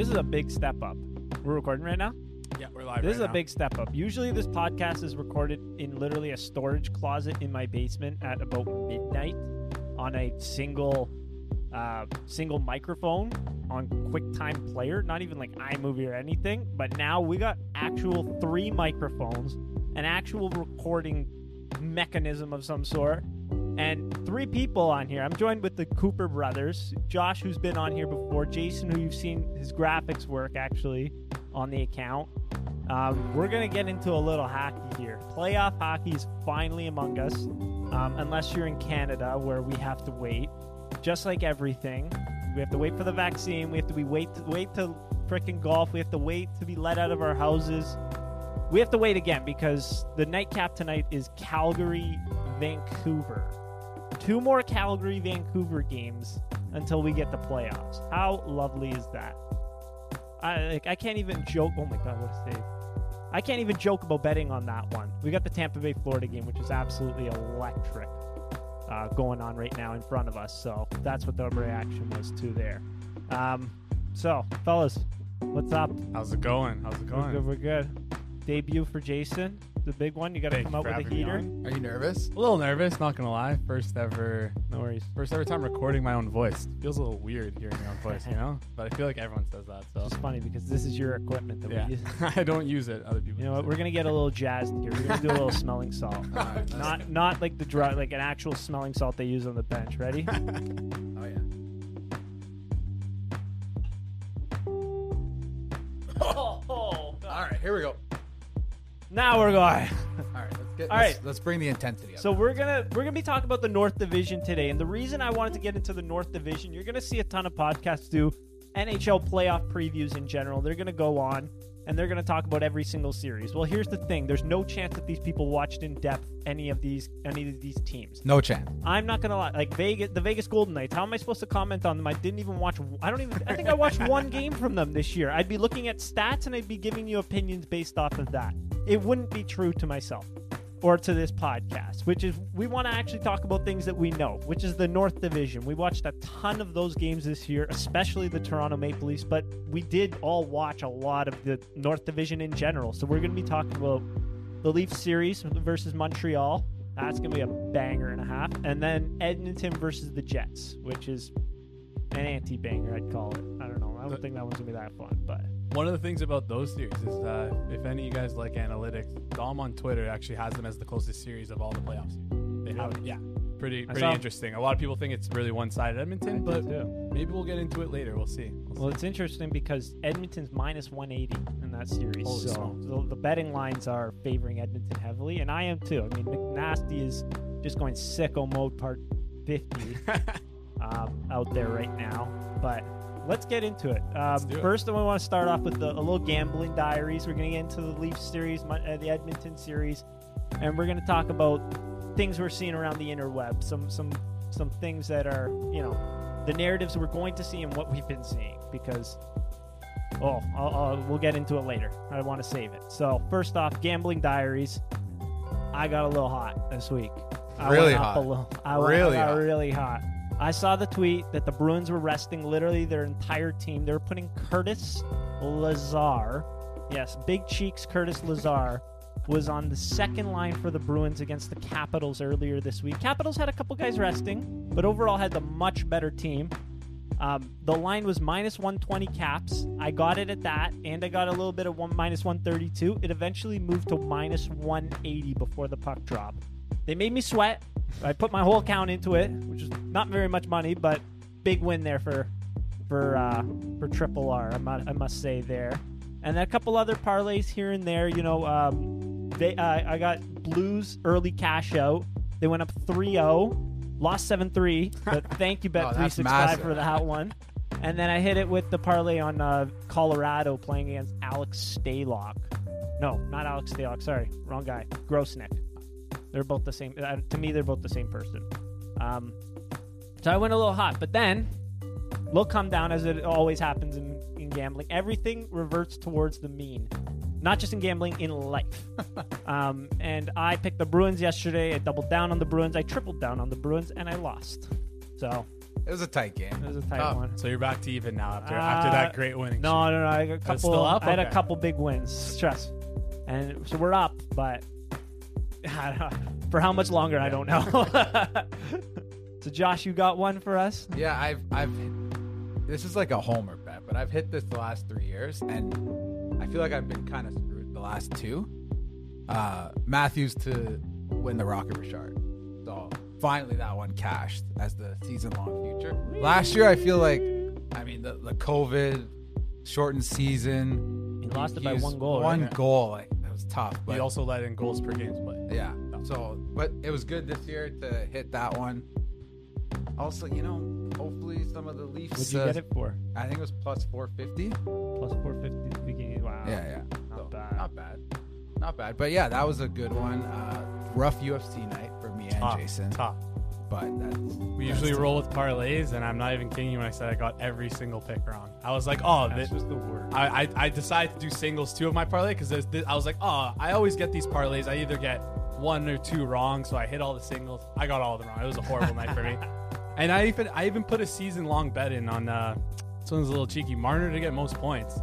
This is a big step up. We're recording right now? Yeah, we're live. This right is a now. big step up. Usually, this podcast is recorded in literally a storage closet in my basement at about midnight on a single, uh, single microphone on QuickTime Player. Not even like iMovie or anything. But now we got actual three microphones, an actual recording mechanism of some sort, and three people on here. I'm joined with the Cooper brothers, Josh, who's been on here before, Jason, who you've seen his graphics work actually on the account. Um, we're going to get into a little hockey here. Playoff hockey is finally among us, um, unless you're in Canada where we have to wait. Just like everything, we have to wait for the vaccine. We have to be wait to, wait to frickin' golf. We have to wait to be let out of our houses. We have to wait again because the nightcap tonight is Calgary, Vancouver. Two more Calgary, Vancouver games until we get the playoffs. How lovely is that? I like I can't even joke. Oh my god, what a save! I can't even joke about betting on that one. We got the Tampa Bay Florida game, which is absolutely electric, uh, going on right now in front of us. So that's what the reaction was to there. Um, so, fellas, what's up? How's it going? How's it going? We're going? good. We're good. Debut for Jason, the big one. You got to come up with a heater. on. Are you nervous? A little nervous, not gonna lie. First ever, No worries. first ever time recording my own voice. Feels a little weird hearing my own voice, you know. But I feel like everyone says that, so It's funny because this is your equipment that yeah. we use. I don't use it. Other people. You know use what? We're gonna get a little jazzed here. We're gonna do a little smelling salt. Alright, Not not like the drug, like an actual smelling salt they use on the bench. Ready? Oh yeah. Oh, oh, All right, here we go. Now we're going. All right, let's get. All let's, right. let's bring the intensity up. So we're gonna we're gonna be talking about the North Division today, and the reason I wanted to get into the North Division, you're gonna see a ton of podcasts do NHL playoff previews in general. They're gonna go on and they're gonna talk about every single series. Well, here's the thing: there's no chance that these people watched in depth any of these any of these teams. no chance. I'm not gonna lie. Like Vegas, the Vegas Golden Knights. How am I supposed to comment on them? I didn't even watch. I don't even. I think I watched one game from them this year. I'd be looking at stats and I'd be giving you opinions based off of that. It wouldn't be true to myself or to this podcast, which is we want to actually talk about things that we know, which is the North Division. We watched a ton of those games this year, especially the Toronto Maple Leafs, but we did all watch a lot of the North Division in general. So we're going to be talking about the Leafs series versus Montreal. That's going to be a banger and a half. And then Edmonton versus the Jets, which is an anti banger, I'd call it. I don't know. I don't think that one's going to be that fun, but. One of the things about those series is uh, if any of you guys like analytics, Dom on Twitter actually has them as the closest series of all the playoffs. They have it, yeah. Pretty, pretty saw- interesting. A lot of people think it's really one-sided Edmonton, but maybe we'll get into it later. We'll see. We'll see. Well, it's interesting because Edmonton's minus 180 in that series. Holy so the, the betting lines are favoring Edmonton heavily, and I am too. I mean, McNasty is just going sicko mode part 50 um, out there right now. But let's get into it. Um, it. First, I want to start off with the, a little gambling diaries. We're going to get into the Leafs series, uh, the Edmonton series, and we're going to talk about things we're seeing around the interweb. Some some some things that are you know the narratives we're going to see and what we've been seeing because. Oh, I'll, I'll, we'll get into it later. I want to save it. So first off, gambling diaries. I got a little hot this week. I Really hot. A little, I Really hot. really hot. I saw the tweet that the Bruins were resting literally their entire team. They were putting Curtis Lazar, yes, big cheeks Curtis Lazar, was on the second line for the Bruins against the Capitals earlier this week. Capitals had a couple guys resting, but overall had the much better team. Um, the line was minus 120 caps. I got it at that, and I got a little bit of one minus 132. It eventually moved to minus 180 before the puck drop. They made me sweat. I put my whole account into it, which is not very much money, but big win there for for uh, for Triple R. I must, I must say there, and then a couple other parlays here and there. You know, um, they uh, I got Blues early cash out. They went up 3-0, lost 7-3, but thank you bet Oh, three six five for that one. And then I hit it with the parlay on uh, Colorado playing against Alex Stalock. No, not Alex Stalock. Sorry, wrong guy. Grossnick. They're both the same. Uh, to me, they're both the same person. Um, so I went a little hot, but then little come down as it always happens in, in gambling. Everything reverts towards the mean, not just in gambling, in life. um, and I picked the Bruins yesterday. I doubled down on the Bruins. I tripled down on the Bruins, and I lost. So It was a tight game. It was a tight Tough. one. So you're back to even now after after that Uh, great winning. No, streak. no, no. I got a It's couple. still up? I had a couple big wins. Stress, and so we're up, but I don't know. for how much longer I don't know. so Josh, you got one for us? Yeah, I've I've this is like a homer bet, but I've hit this the last three years, and I feel like I've been kind of screwed the last two. Uh, Matthews to win the Rocket Richard, so finally that one cashed as the season long future. Last year, I feel like, I mean, the, the COVID shortened season. You lost it by used one goal, One right? goal, like that was tough. But He also let in goals per games played. yeah. So, but it was good this year to hit that one. Also, you know, hopefully some of the Leafs. What'd you uh, get it for? I think it was plus 450. Plus four fifty at the beginning. Wow. Yeah, yeah. Not So, bad. Not bad. Not bad. But yeah, that was a good one. Uh, rough UFC night for me and Top, Jason. top. But that's. We usually roll with parlays, and I'm not even kidding you when I said I got every single pick wrong. I was like, oh, this, just the word. I, I, I decided to do singles two of my parlay because I was like, oh, I always get these parlays. I either get one or two wrong, so I hit all the singles. I got all of them wrong. It was a horrible night for me. And I even I even put a season long bet in on uh, this one's a little cheeky. Marner to get most points.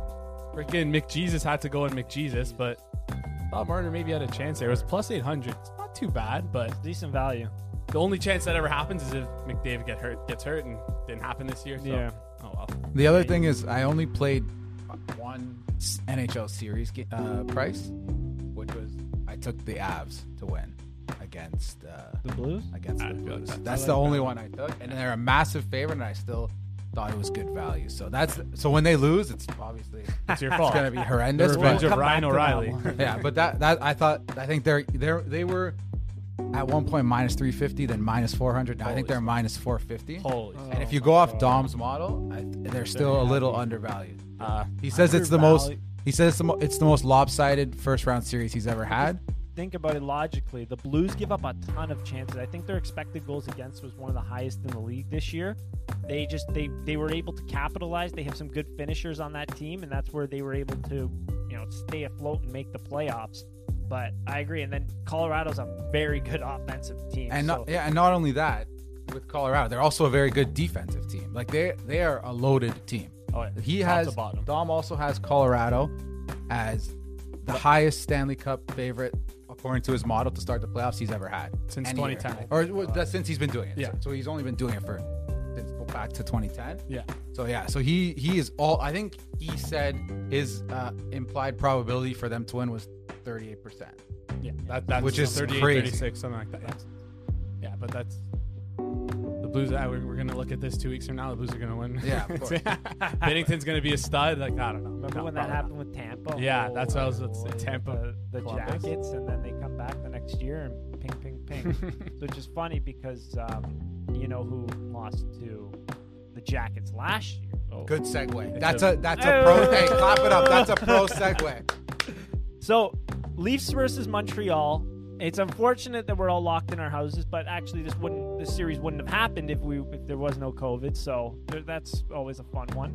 Freaking McJesus had to go in McJesus, but I thought Marner maybe had a chance there. It was plus eight hundred. It's not too bad, but Decent value. The only chance that ever happens is if McDavid get hurt gets hurt and didn't happen this year. So. Yeah. Oh well. The other thing is, I only played one NHL series uh, price, which was I took the Avs to win against uh, The Blues. against I the feel like Blues. that- That's I the like only that. one I took, and they're a massive favorite, and I still thought it was good value. So that's so when they lose, it's obviously It's your fault. it's gonna be The horrendous. revenge But, of Ryan back to that O'Reilly. yeah, but that that I thought I think they're they're they were at one point minus three fifty, then minus four hundred. Now I think they're minus four fifty. Holy. Oh. And if you go off God. Dom's model, I, they're still a little undervalued. Uh, He says it's the most. Undervalued. He says it's the, mo- it's the most lopsided first round series he's ever had. Think about it logically. The Blues give up a ton of chances. I think their expected goals against was one of the highest in the league this year. They just they they were able to capitalize. They have some good finishers on that team, and that's where they were able to you know stay afloat and make the playoffs. But I agree. And then Colorado's a very good offensive team. And so not, yeah, and not only that, with Colorado, they're also a very good defensive team. Like they they are a loaded team. oh, yeah. He Top has bottom. Dom also has Colorado as the highest Stanley Cup favorite according to his model to start the playoffs he's ever had Since Any year. 2010. or well, since he's been doing it. Yeah. So he's only been doing it for back to 2010. Yeah. So yeah, so he he is all. I think he said his uh, implied probability for them to win was 38 percent. Yeah. That, that's Which is 38, crazy. 36, something like that. Yeah. Yeah, but that's the Blues. Uh, we're, we're gonna look at this two weeks from now. The Blues are gonna win. Yeah, of course. Binnington's gonna be a stud. Like I don't know. remember No, when that probably happened with Tampa? Yeah, that's what I was about to say. Oh, Tampa, the, the Jackets, and then they come back the next year and ping, ping, ping. Which is funny because um, you know who lost to the Jackets last year. Oh. Good segue. That's a- a that's a pro. Hey, clap it up. That's a pro segue. So, Leafs versus Montreal. It's unfortunate that we're all locked in our houses, but actually, this wouldn't this series wouldn't have happened if we if there was no COVID. So there, that's always a fun one.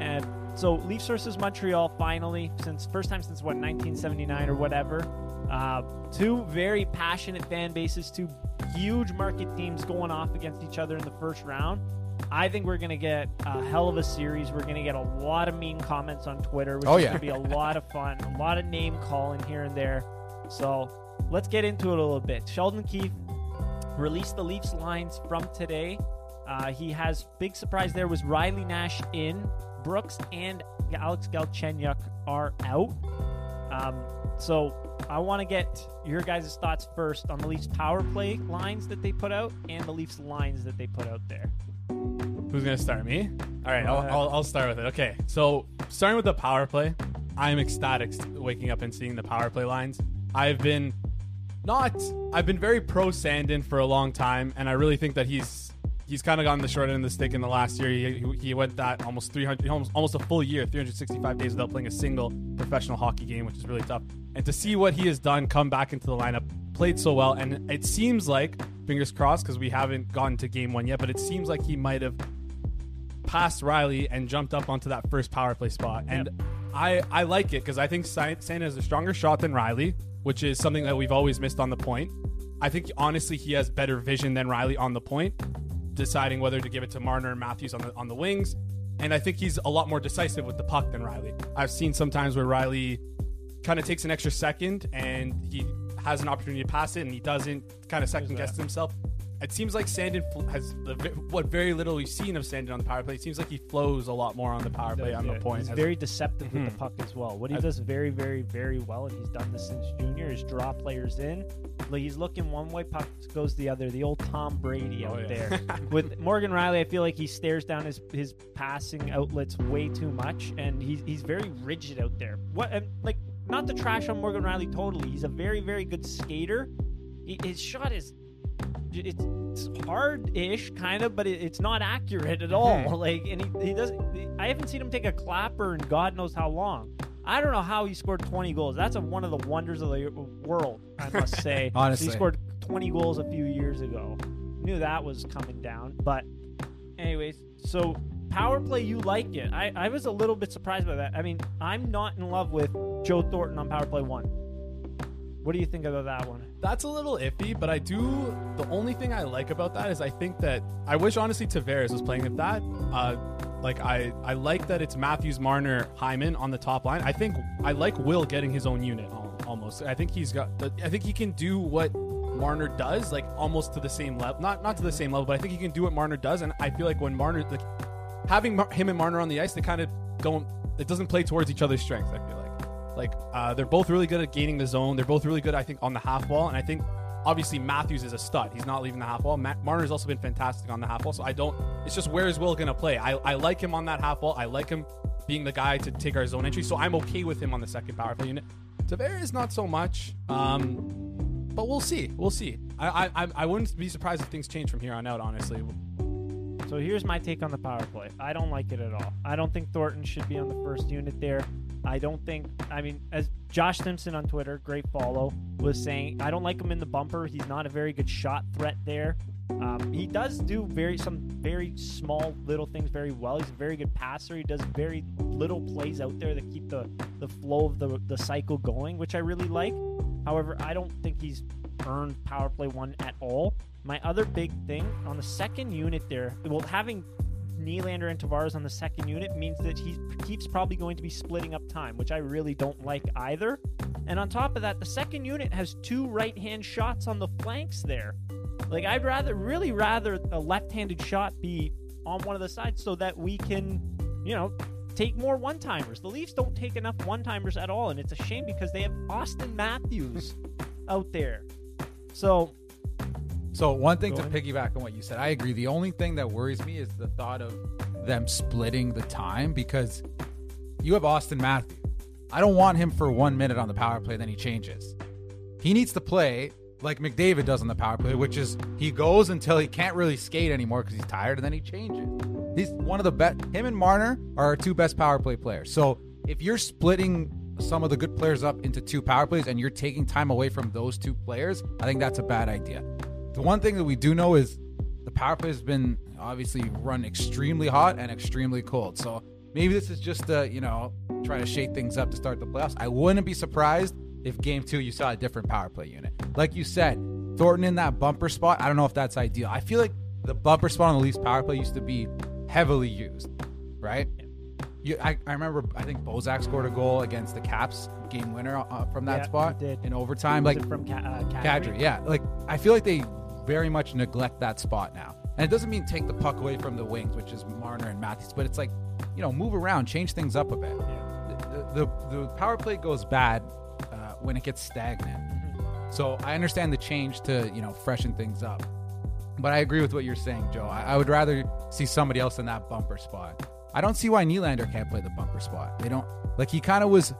And so Leafs versus Montreal finally since first time since what 1979 or whatever. Uh, two very passionate fan bases, two huge market teams going off against each other in the first round. I think we're going to get a hell of a series. We're going to get a lot of mean comments on Twitter, which Oh, is yeah. going to be a lot of fun. A lot of name calling here and there. So let's get into it a little bit. Sheldon Keefe released the Leafs lines from today. Uh, he has big surprise there was Riley Nash in, Brooks and Alex Galchenyuk are out. Um, so I want to get your guys' thoughts first on the Leafs power play lines that they put out and the Leafs lines that they put out there. Who's gonna start? Me. All right, Go I'll. I'll, I'll start with it. Okay, so starting with the power play, I'm ecstatic waking up and seeing the power play lines. I've been not. I've been very pro Sandin for a long time, and I really think that he's he's kind of gotten the short end of the stick in the last year. He, he- went that almost 300, almost almost a full year, 365 days without playing a single professional hockey game, which is really tough. And to see what he has done come back into the lineup, played so well, and it seems like fingers crossed because we haven't gotten to game one yet, but it seems like he might have passed Rielly and jumped up onto that first power play spot. And I, I like it because I think Sa- Sandin has a stronger shot than Rielly, which is something that we've always missed on the point. I think honestly he has better vision than Rielly on the point. Deciding whether to give it to Marner and Matthews on the on the wings. And I think he's a lot more decisive with the puck than Rielly. I've seen sometimes where Rielly kind of takes an extra second and he has an opportunity to pass it and he doesn't kind of second guess himself. It seems like Sandin has the, what very little we've seen of Sandin on the power play. It seems like he flows a lot more on the power play on Yeah, the point. He's very deceptive with Mhm. the puck as well. What he As- does very, very, very well, and he's done this since junior, is draw players in. Like he's looking one way, puck goes the other. The old Tom Brady Oh, out yeah. there. with Morgan Rielly, I feel like he stares down his his passing outlets way too much, and he's he's very rigid out there. What and, like not to trash on Morgan Rielly totally. He's a very, very good skater. He, his shot is it's, it's hard-ish kind of but it, it's not accurate at all. Mhm. like and he, he doesn't i haven't seen him take a clapper in god knows how long. I don't know how he scored 20 goals. That's a, one of the wonders of the world i must say. Honestly. he scored 20 goals a few years ago. Knew that was coming down but anyways so power play you like it. I, I was a little bit surprised by that. I mean i'm not in love with joe thornton on power play one what do you think about that one That's a little iffy, but I do. The only thing I like about that is I think that I wish honestly Tavares was playing at that. Uh, like I, I like that it's Matthews, Marner, Hyman on the top line. I think I like Will getting his own unit almost. I think he's got. I think he can do what Marner does, like almost to the same level. Not not to the same level, but I think he can do what Marner does. And I feel like when Marner, like having Mar- him and Marner on the ice, they kind of don't. It doesn't play towards each other's strengths. I feel like. Uh, they're both really good at gaining the zone. They're both really good, I think, on the half wall. And I think obviously Matthews is a stud. He's not leaving the half wall. Ma- Marner's also been fantastic on the half wall. So I don't. It's just where is Will going to play? I, I like him on that half wall. I like him being the guy to take our zone entry. So I'm okay with him on the second power play unit. Tavares not so much. Um, but we'll see. We'll see. I I- I wouldn't be surprised if things change from here on out. Honestly, So here's my take on the power play. I don't like it at all. I don't think Thornton should be on the first unit there. I don't think. I mean, as Josh Simpson on Twitter, great follow, was saying, I don't like him in the bumper. He's not a very good shot threat there. Um, he does do very some very small little things very well. He's a very good passer. He does very little plays out there that keep the the flow of the the cycle going, which I really like. However, I don't think he's earned power play one at all. My other big thing on the second unit there, well, having Nylander and Tavares on the second unit means that he keeps probably going to be splitting up time, which I really don't like either. And on top of that, the second unit has two right-hand shots on the flanks there. Like I'd rather, really rather a left-handed shot be on one of the sides so that we can, you know, take more one-timers. The Leafs don't take enough one-timers at all, and it's a shame because they have Auston Matthews out there. So So one thing Go to ahead. piggyback on what you said, I agree. The only thing that worries me is the thought of them splitting the time because you have Auston Matthews. I don't want him for one minute on the power play, then he changes. He needs to play like McDavid does on the power play, which is he goes until he can't really skate anymore because he's tired, and then he changes. He's one of the best. Him and Marner are our two best power play players. So if you're splitting some of the good players up into two power plays and you're taking time away from those two players, I think that's a bad idea. The one thing that we do know is the power play has been obviously run extremely hot and extremely cold. So maybe this is just to, you know, try to shake things up to start the playoffs. I wouldn't be surprised if game two you saw a different power play unit. Like you said, Thornton in that bumper spot, I don't know if that's ideal. I feel like the bumper spot on the Leafs power play used to be heavily used, right? You, I, I remember, I think Bozak scored a goal against the Caps game winner uh, from that Yeah, spot in overtime. Like from Ca- uh, Kadri? Kadri, yeah. Like I feel like they very much neglect that spot now. And it doesn't mean take the puck away from the wings, which is Marner and Matthews, but it's like, you know, move around, change things up a bit. The, the, the power play goes bad uh, when it gets stagnant. So I understand the change to, you know, freshen things up. But I agree with what you're saying, Joe. I, I would rather see somebody else in that bumper spot. I don't see why Nylander can't play the bumper spot. They don't like he kind of was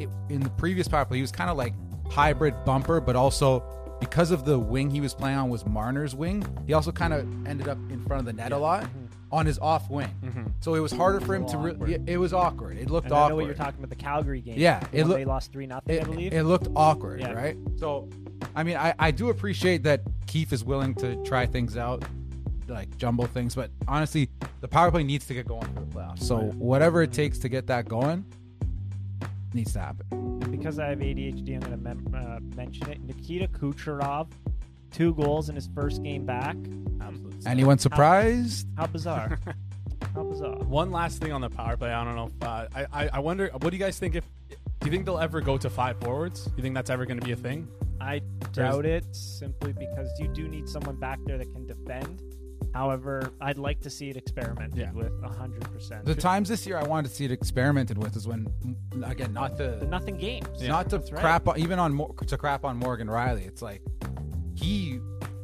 it, in the previous power play. He was kind of like hybrid bumper, but also because of the wing he was playing on was Marner's wing. He also kind of ended up in front of the net a lot mm-hmm. on his off wing. Mm-hmm. So it was harder for him to. Re- it, it was awkward. It looked And I know what you're talking about the Calgary game. Yeah, it one look- they lost three nothing, it, I believe. it looked awkward, Yeah. right? So, I mean, I, I do appreciate that Keefe is willing to try things out, like jumble things, but honestly, the power play needs to get going for the playoffs. So, whatever it mm-hmm. takes to get that going needs to happen. And because I have ADHD, I'm going to mem- uh, mention it. Nikita Kucherov, two goals in his first game back. absolute Anyone surprised? How bizarre. How bizarre. One last thing on the power play. I don't know. If, uh, I, I I wonder. What do you guys think? If do you think they'll ever go to five forwards? Do you think that's ever going to be a thing? I doubt it simply because you do need someone back there that can defend. However, I'd like to see it experimented Yeah. with 100%. The times this year I wanted to see it experimented with is when, again, not the the nothing games. not to That's right. crap on, even on to crap on Morgan Rielly. It's like he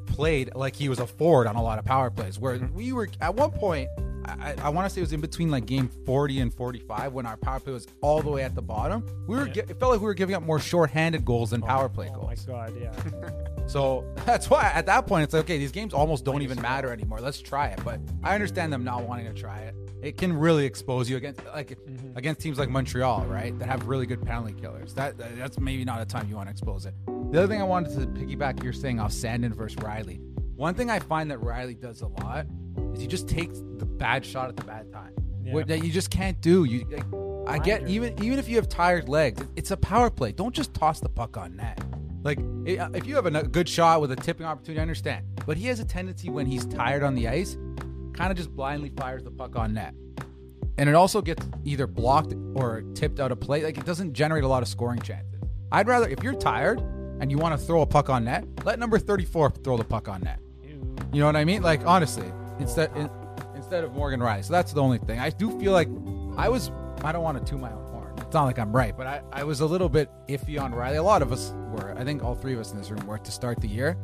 played like he was a forward on a lot of power plays. Where Mm-hmm. we were at one point, I, I want to say it was in between like game forty and forty five when our power play was all the way at the bottom. We were Yeah. it felt like we were giving up more short-handed goals than power play Oh my goals. god, yeah. So that's why at that point it's like okay, these games almost don't even matter anymore. Let's try it. But I understand them not wanting to try it. It can really expose you against like Mm-hmm. against teams like Montreal, right? That have really good penalty killers. That that's maybe not a time you want to expose it. The other thing I wanted to piggyback you're saying off Sandin versus Rielly. One thing I find that Rielly does a lot is he just takes the bad shot at the bad time. Yeah. What that you just can't do. You like, I get even even if you have tired legs, it's a power play. Don't just toss the puck on net. Like uh, if you have a good shot with a tipping opportunity, I understand. But he has a tendency when he's tired on the ice, kind of just blindly fires the puck on net, and it also gets either blocked or tipped out of play. Like it doesn't generate a lot of scoring chances. I'd rather if you're tired and you want to throw a puck on net, let number 34 throw the puck on net. You know what I mean? Like honestly, instead in, instead of Morgan Rielly. So that's the only thing. I do feel like I was. I don't want to toot my own horn. It's not like I'm right, but I, I was a little bit iffy on Rielly. A lot of us were. I think all three of us in this room were to start the year.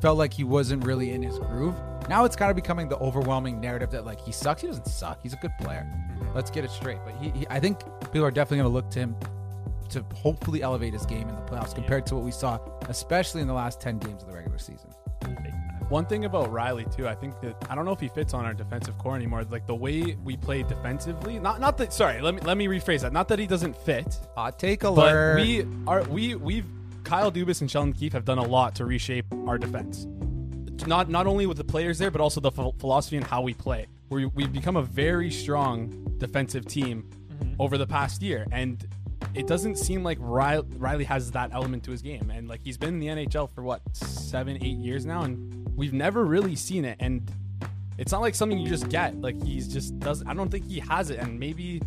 Felt like he wasn't really in his groove. Now it's kind of becoming the overwhelming narrative that like he sucks. He doesn't suck. He's a good player. Mm-hmm. Let's get it straight. But he, he I think people are definitely going to look to him to hopefully elevate his game in the playoffs compared to what we saw, especially in the last ten games of the regular season. One thing about Rielly too, I think that I don't know if he fits on our defensive core anymore. Like the way we play defensively, not not that. Sorry, let me let me rephrase that. Not that he doesn't fit, Hot take but alert. we are we we've Kyle Dubas and Sheldon Keefe have done a lot to reshape our defense. Not not only with the players there, but also the ph- philosophy and how we play. We we've become a very strong defensive team mm-hmm. over the past year, and it doesn't seem like Rielly, Rielly has that element to his game. And like he's been in the NHL for what seven, eight years now, and we've never really seen it. And it's not like something you just get. Like he's just does. I don't think he has it, and maybe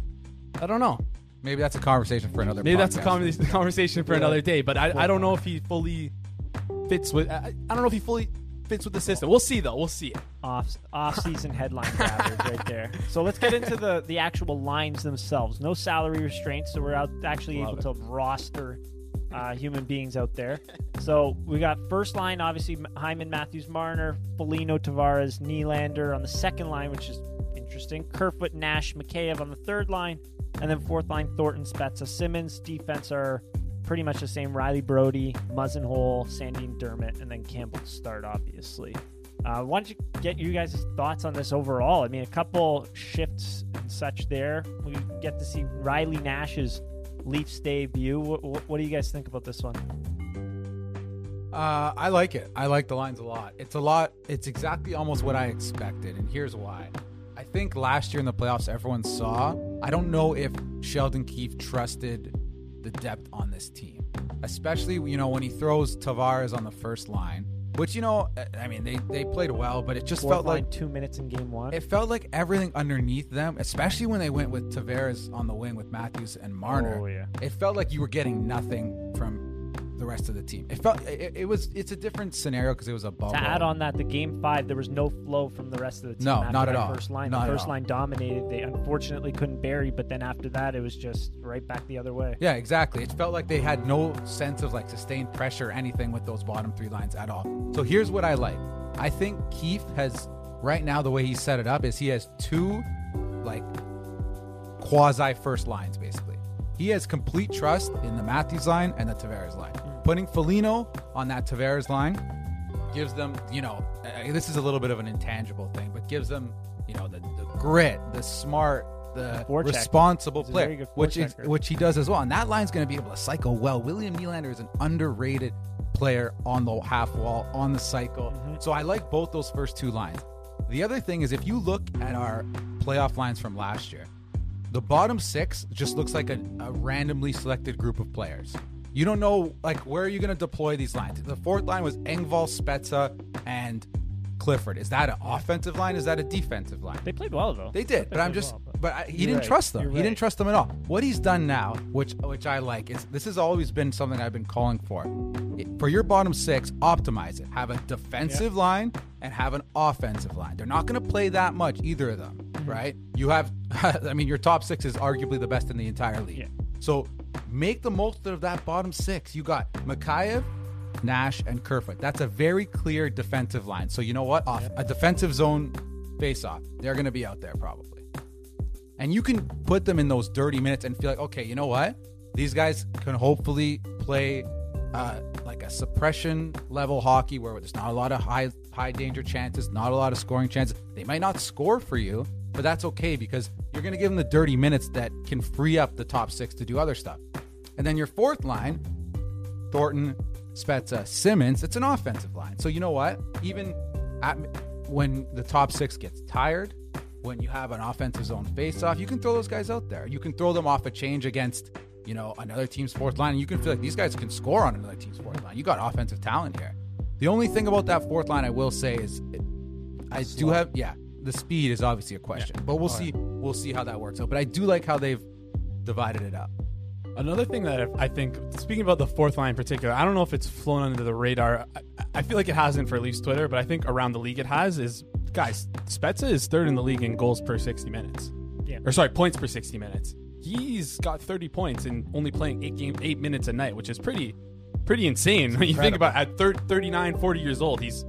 I don't know. Maybe that's a conversation for another. Maybe that's a podcast. conversation conversation for another day. But I, I don't know if he fully fits with. I, I don't know if he fully fits with the system. We'll see though. We'll see. it. off off season headline grabbers right there. So let's get into the the actual lines themselves. No salary restraints, so we're out actually Love able to roster uh, human beings out there. So we got first line, obviously Hyman, Matthews, Marner, Foligno, Tavares, Nylander on the second line, which is interesting. Kerfoot, Nash, Mikheyev on the third line, and then fourth line Thornton, Spezza, Simmons. Defense are pretty much the same. Rielly Brodie, Muzzenhole, Sandin Dermott, and then Campbell start, obviously. Uh, why don't you get you guys' thoughts on this overall? I mean, a couple shifts and such there. We get to see Riley Nash's Leafs debut. What, what, what do you guys think about this one? Uh, I like it. I like the lines a lot. It's a lot. It's exactly almost what I expected, and here's why. I think last year in the playoffs, everyone saw. I don't know if Sheldon Keefe trusted the depth on this team, especially you know when he throws Tavares on the first line, which you know, I mean they they played well, but it just Fourth felt like two minutes in game one. it felt like everything underneath them, especially when they went with Tavares on the wing with Matthews and Marner. Oh, yeah. It felt like you were getting nothing from the rest of the team. It felt it, it was it's a different scenario because it was a bubble. to add on that, the game five, there was no flow from the rest of the team. No, after not at all. First line, Not the first line dominated. They unfortunately couldn't bury, but then after that, it was just right back the other way. Yeah, exactly. It felt like they had no sense of like sustained pressure or anything with those bottom three lines at all. So here's what I like. I think Keefe has right now the way he set it up is he has two like quasi first lines basically. He has complete trust in the Matthews line and the Tavares line. Putting Foligno on that Tavares line gives them, you know, uh, this is a little bit of an intangible thing, but gives them, you know, the, the grit, the smart, the responsible player, which is which he does as well. And that line's going to be able to cycle well. William Nylander is an underrated player on the half wall, on the cycle. Mm-hmm. So I like both those first two lines. The other thing is if you look at our playoff lines from last year, the bottom six just looks like a, a randomly selected group of players. You don't know like where are you going to deploy these lines. The fourth line was Engvall, Spezza, and Clifford. Is that an offensive line? Is that a defensive line? They played well though. They did, but I'm just, well, but I, he didn't right. trust them. You're He right. didn't trust them at all. What he's done now, which which I like, is this has always been something I've been calling for. For your bottom six, optimize it. Have a defensive line and have an offensive line. They're not going to play that much either of them, Mm-hmm. right? You have, I mean, your top six is arguably the best in the entire league. Yeah. So make the most of that bottom six. You got Mikheyev, Nash, and Kerfoot. That's a very clear defensive line. So you know what? Off a defensive zone face off. They're going to be out there probably. And you can put them in those dirty minutes and feel like, okay, you know what? These guys can hopefully play uh, like a suppression level hockey where there's not a lot of high high danger chances, not a lot of scoring chances. They might not score for you, but that's okay because you're going to give them the dirty minutes that can free up the top six to do other stuff. And then your fourth line, Thornton, Spezza, Simmons, it's an offensive line. So you know what? Even at, when the top six gets tired, when you have an offensive zone face-off, you can throw those guys out there. You can throw them off a change against, you know, another team's fourth line, and you can feel like these guys can score on another team's fourth line. You got offensive talent here. The only thing about that fourth line I will say is, it, I do have, yeah, the speed is obviously a question, but we'll oh, see. We'll see how that works out. But I do like how they've divided it up. Another thing that I think, speaking about the fourth line in particular, I don't know if it's flown under the radar. I, I feel like it hasn't for at least Twitter, but I think around the league it has. Is guys, Spezza is third in the league in goals per sixty minutes. Yeah. or sorry, points per sixty minutes. He's got thirty points and only playing eight game eight minutes a night, which is pretty pretty insane when you think about at thir- 39, 40 years old. He's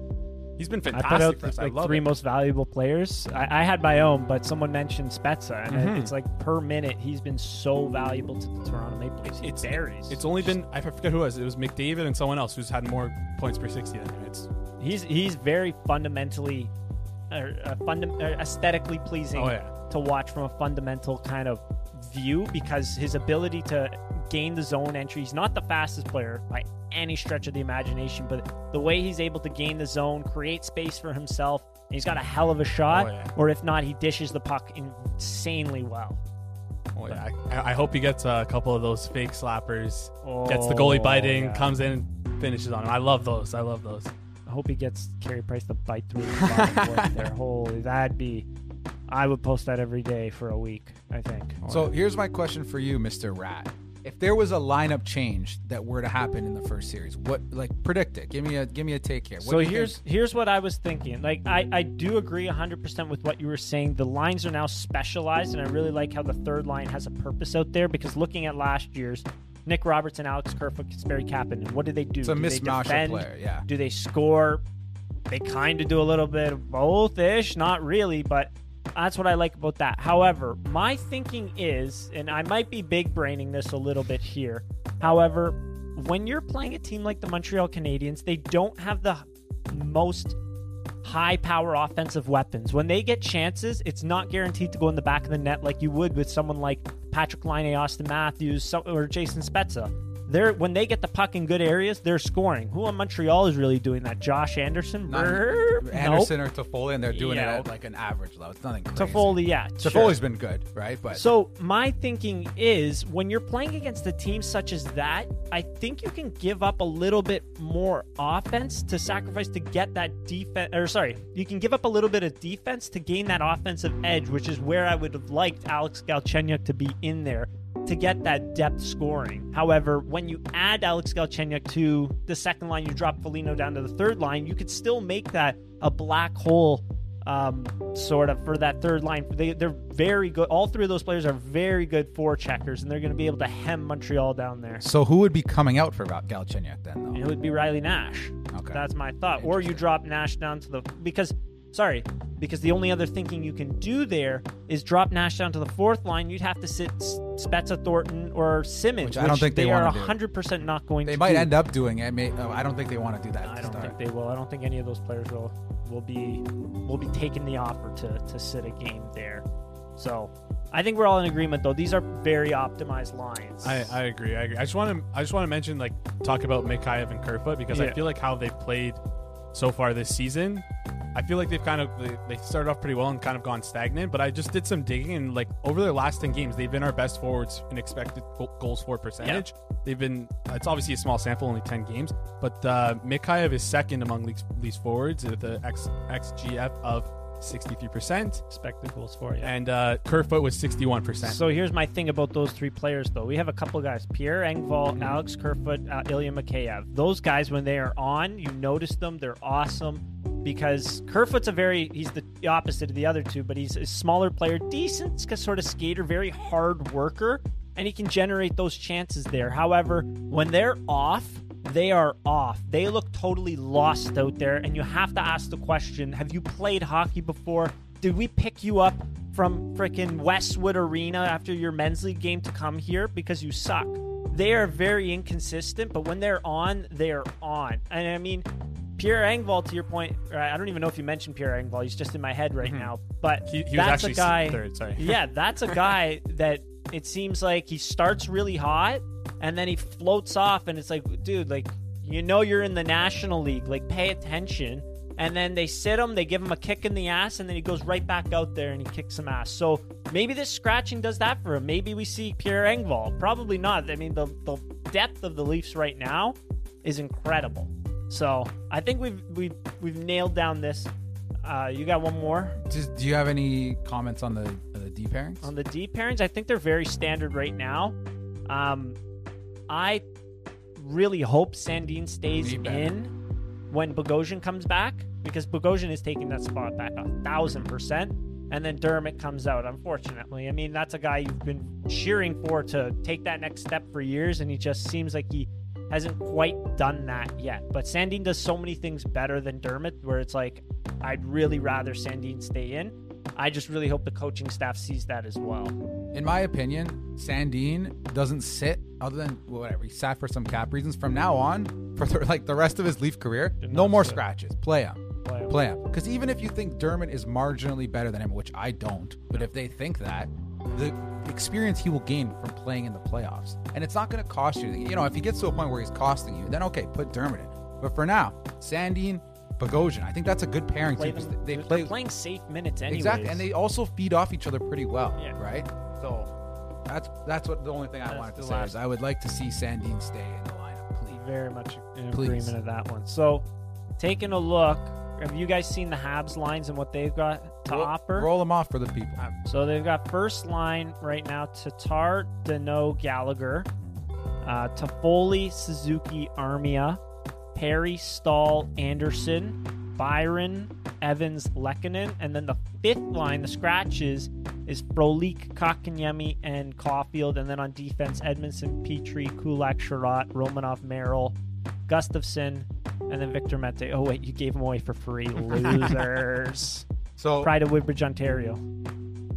he's been fantastic. I put out for us. the I like, love three it. most valuable players. I, I had my own, but someone mentioned Spezza, and Mhm. it's like per minute he's been so valuable to the Toronto Maple Leafs. He It's- varies. It's only been I forget who it was. It was McDavid and someone else who's had more points per sixty than him. It's he's he's very fundamentally, uh, uh, fundam- uh, aesthetically pleasing Oh, yeah. to watch from a fundamental kind of view because his ability to gain the zone entry. He's not the fastest player by any stretch of the imagination, but the way he's able to gain the zone, create space for himself, and he's got a hell of a shot. Oh, yeah. Or if not, he dishes the puck insanely well. Oh yeah, I, I hope he gets a couple of those fake slappers, gets the goalie Oh, biting, yeah. comes in, finishes on him. I love those. I love those. I hope he gets Carey Price to bite through the bottom there. Holy, that'd be. I would post that every day for a week. I think. Oh, so here's my question for you, Mr. Rat. If there was a lineup change that were to happen in the first series, what like predict it? Give me a give me a take here. What so here's think- here's what I was thinking. Like I, I do agree 100% with what you were saying. The lines are now specialized, and I really like how the third line has a purpose out there. Because looking at last year's, Nick Robertson, Alex Kerfoot, Kasperi Kapanen, what did they do? it's a do mismatch defend? player. Yeah. Do they score? They kind of do a little bit of both ish, not really, but that's what I like about that. However, my thinking is, and I might be big braining this a little bit here. However, when you're playing a team like the Montreal Canadiens, they don't have the most high power offensive weapons. When they get chances, it's not guaranteed to go in the back of the net like you would with someone like Patrik Laine, Auston Matthews, or Jason Spezza. They're when they get the puck in good areas, they're scoring. Who in Montreal is really doing that? Josh Anderson, Not- Brr, nope. Anderson or Toffoli, and they're doing Yeah. it at like an average level. It's nothing crazy. Toffoli, yeah, sure. Toffoli's been good, right? But So my thinking is when you're playing against a team such as that, I think you can give up a little bit more offense to sacrifice to get that defense or sorry, you can give up a little bit of defense to gain that offensive edge, which is where I would have liked Alex Galchenyuk to be in there to get that depth scoring. However, when you add Alex Galchenyuk to the second line, you drop Foligno down to the third line, you could still make that a black hole um, sort of for that third line. They, they're very good. All three of those players are very good forecheckers, and they're going to be able to hem Montreal down there. so who would be coming out for Gal- Galchenyuk then? Though It would be Riley Nash. Okay. That's my thought. Or you drop Nash down to the because sorry, because the only other thinking you can do there is drop Nash down to the fourth line. You'd have to sit S- Spezza, Thornton, or Simmons, Which I don't think they they are wanna hundred percent not going. they to They might do. end up doing it. May, oh, I don't think they want to do that. I don't start. think they will. I don't think any of those players will will be will be taking the offer to to sit a game there. So I think we're all in agreement though. These are very optimized lines. I, I agree. I agree. I just want to I just want to mention like talk about Mikheyev and Kerfoot because Yeah. I feel like how they've played so far this season. I feel like they've kind of they, started off pretty well and kind of gone stagnant. But I just did some digging and like over their last ten games, they've been our best forwards in expected goals for percentage. They've been it's obviously a small sample, only ten games, but uh, Mikheyev is second among leagues, leagues forwards with the X XGF of sixty three percent, Expected goals for you. and uh, Kerfoot was sixty one percent. So here's my thing about those three players, though. We have a couple guys: Pierre Engvall, Alex Kerfoot, uh, Ilya Mikheyev. Those guys, when they are on, you notice them. They're awesome because Kerfoot's a very he's the opposite of the other two, but he's a smaller player, decent sort of skater, very hard worker, and he can generate those chances there. However, when they're off, they are off. They look totally lost out there, and you have to ask the question Have you played hockey before? Did we pick you up from freaking Westwood Arena after your men's league game to come here because you suck? They are very inconsistent, but when they're on, they are on. And I mean, Pierre Engvall, to your point, I don't even know if you mentioned Pierre Engvall. He's just in my head right mm-hmm. now. But He, he that's a guy. third. Sorry. yeah, that's a guy that it seems like he starts really hot and then he floats off, and it's like, dude, like you know you're in the National League, like pay attention. And then they sit him, they give him a kick in the ass, and then he goes right back out there and he kicks some ass. So maybe this scratching does that for him. Maybe we see Pierre Engvall. Probably not. I mean, the, the depth of the Leafs right now is incredible. So I think we've we've we've nailed down this. Uh, you got one more Just, do you have any comments on the uh, the D pairings? on the D pairings. I think they're very standard right now. Um, I really hope Sandin stays in when Bogosian comes back because Bogosian is taking that spot back a thousand percent. And then Dermott comes out, unfortunately. I mean, that's a guy you've been cheering for to take that next step for years, and he just seems like he hasn't quite done that yet. But Sandin does so many things better than Dermott, where it's like, I'd really rather Sandin stay in. I just really hope the coaching staff sees that as well. In my opinion, Sandin doesn't sit other than whatever he sat for some cap reasons. From now on, for the, like the rest of his Leaf career, no more sit. scratches. Play him. Play him. Because even if you think Dermott is marginally better than him, which I don't, but if they think that, the experience he will gain from playing in the playoffs, and it's not going to cost you. You know, if he gets to a point where he's costing you, then okay, put Dermott in. But for now, Sandin, Bogosian, I think that's a good pairing Play them- They they're play playing safe minutes anyways. Exactly, and they also feed off each other pretty well, Yeah. right? So that's that's what the only thing I That's wanted to say is I would like to see Sandin stay in the lineup, please. very much in Please. agreement of that one. So, taking a look, have you guys seen the Habs lines and what they've got to Roll, offer? roll them off for the people. So they've got first line right now: Tatar, Danault, Gallagher, uh, Toffoli, Suzuki, Armia, Perry, Staal, Anderson, Byron, Evans, Lehkonen, and then the fifth line, the scratches, is Frolik, Kotkaniemi, and Caufield, and then on defense, Edmundson, Petry, Kulak, Chiarot, Romanov, Merrill, Gustafsson, and then Victor Mete. Oh wait, you gave him away for free, losers! So Pride of Woodbridge, Ontario.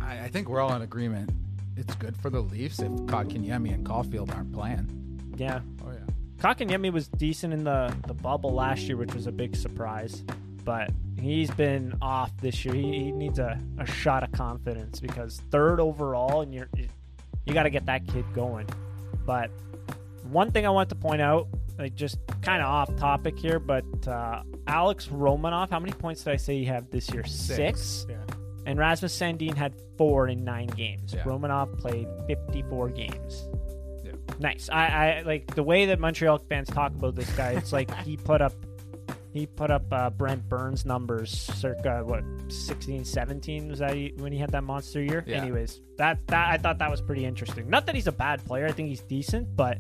I, I think we're all in agreement. It's good for the Leafs if Kotkaniemi and Caufield aren't playing. Yeah, Oh yeah. Kotkaniemi was decent in the, the bubble last year, which was a big surprise. But he's been off this year. He, he needs a, a shot of confidence because third overall, and you're you got to get that kid going. But one thing I want to point out, like just kind of off topic here, but uh, Alex Romanov, how many points did I say he had this year? Six. Yeah. And Rasmus Sandin had four in nine games. Yeah. Romanov played 54 games. Yeah. Nice. I, I like the way that Montreal fans talk about this guy. It's like he put up he put up uh, Brent Burns numbers circa what 16 17 was that he- when he had that monster year Yeah. anyways that that I thought that was pretty interesting not that he's a bad player I think he's decent but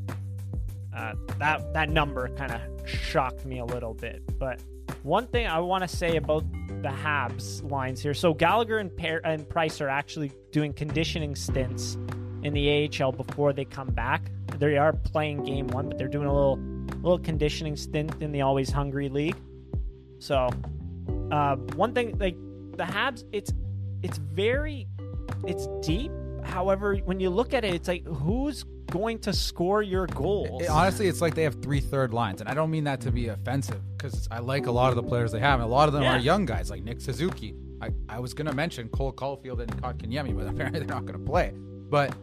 uh, that that number kind of shocked me a little bit but one thing I want to say about the Habs lines here so Gallagher and, per- and Price are actually doing conditioning stints in the AHL before they come back they are playing game one but they're doing a little little conditioning stint in the Always Hungry League. So, uh, one thing like the Habs, it's it's very it's deep. However, when you look at it, it's like who's going to score your goals? It- honestly, it's like they have three third lines, and I don't mean that to be offensive because I like a lot of the players they have, and a lot of them Yeah. are young guys like Nick Suzuki. I, I was gonna mention Cole Caufield and Kotkaniemi, but apparently they're not gonna play. But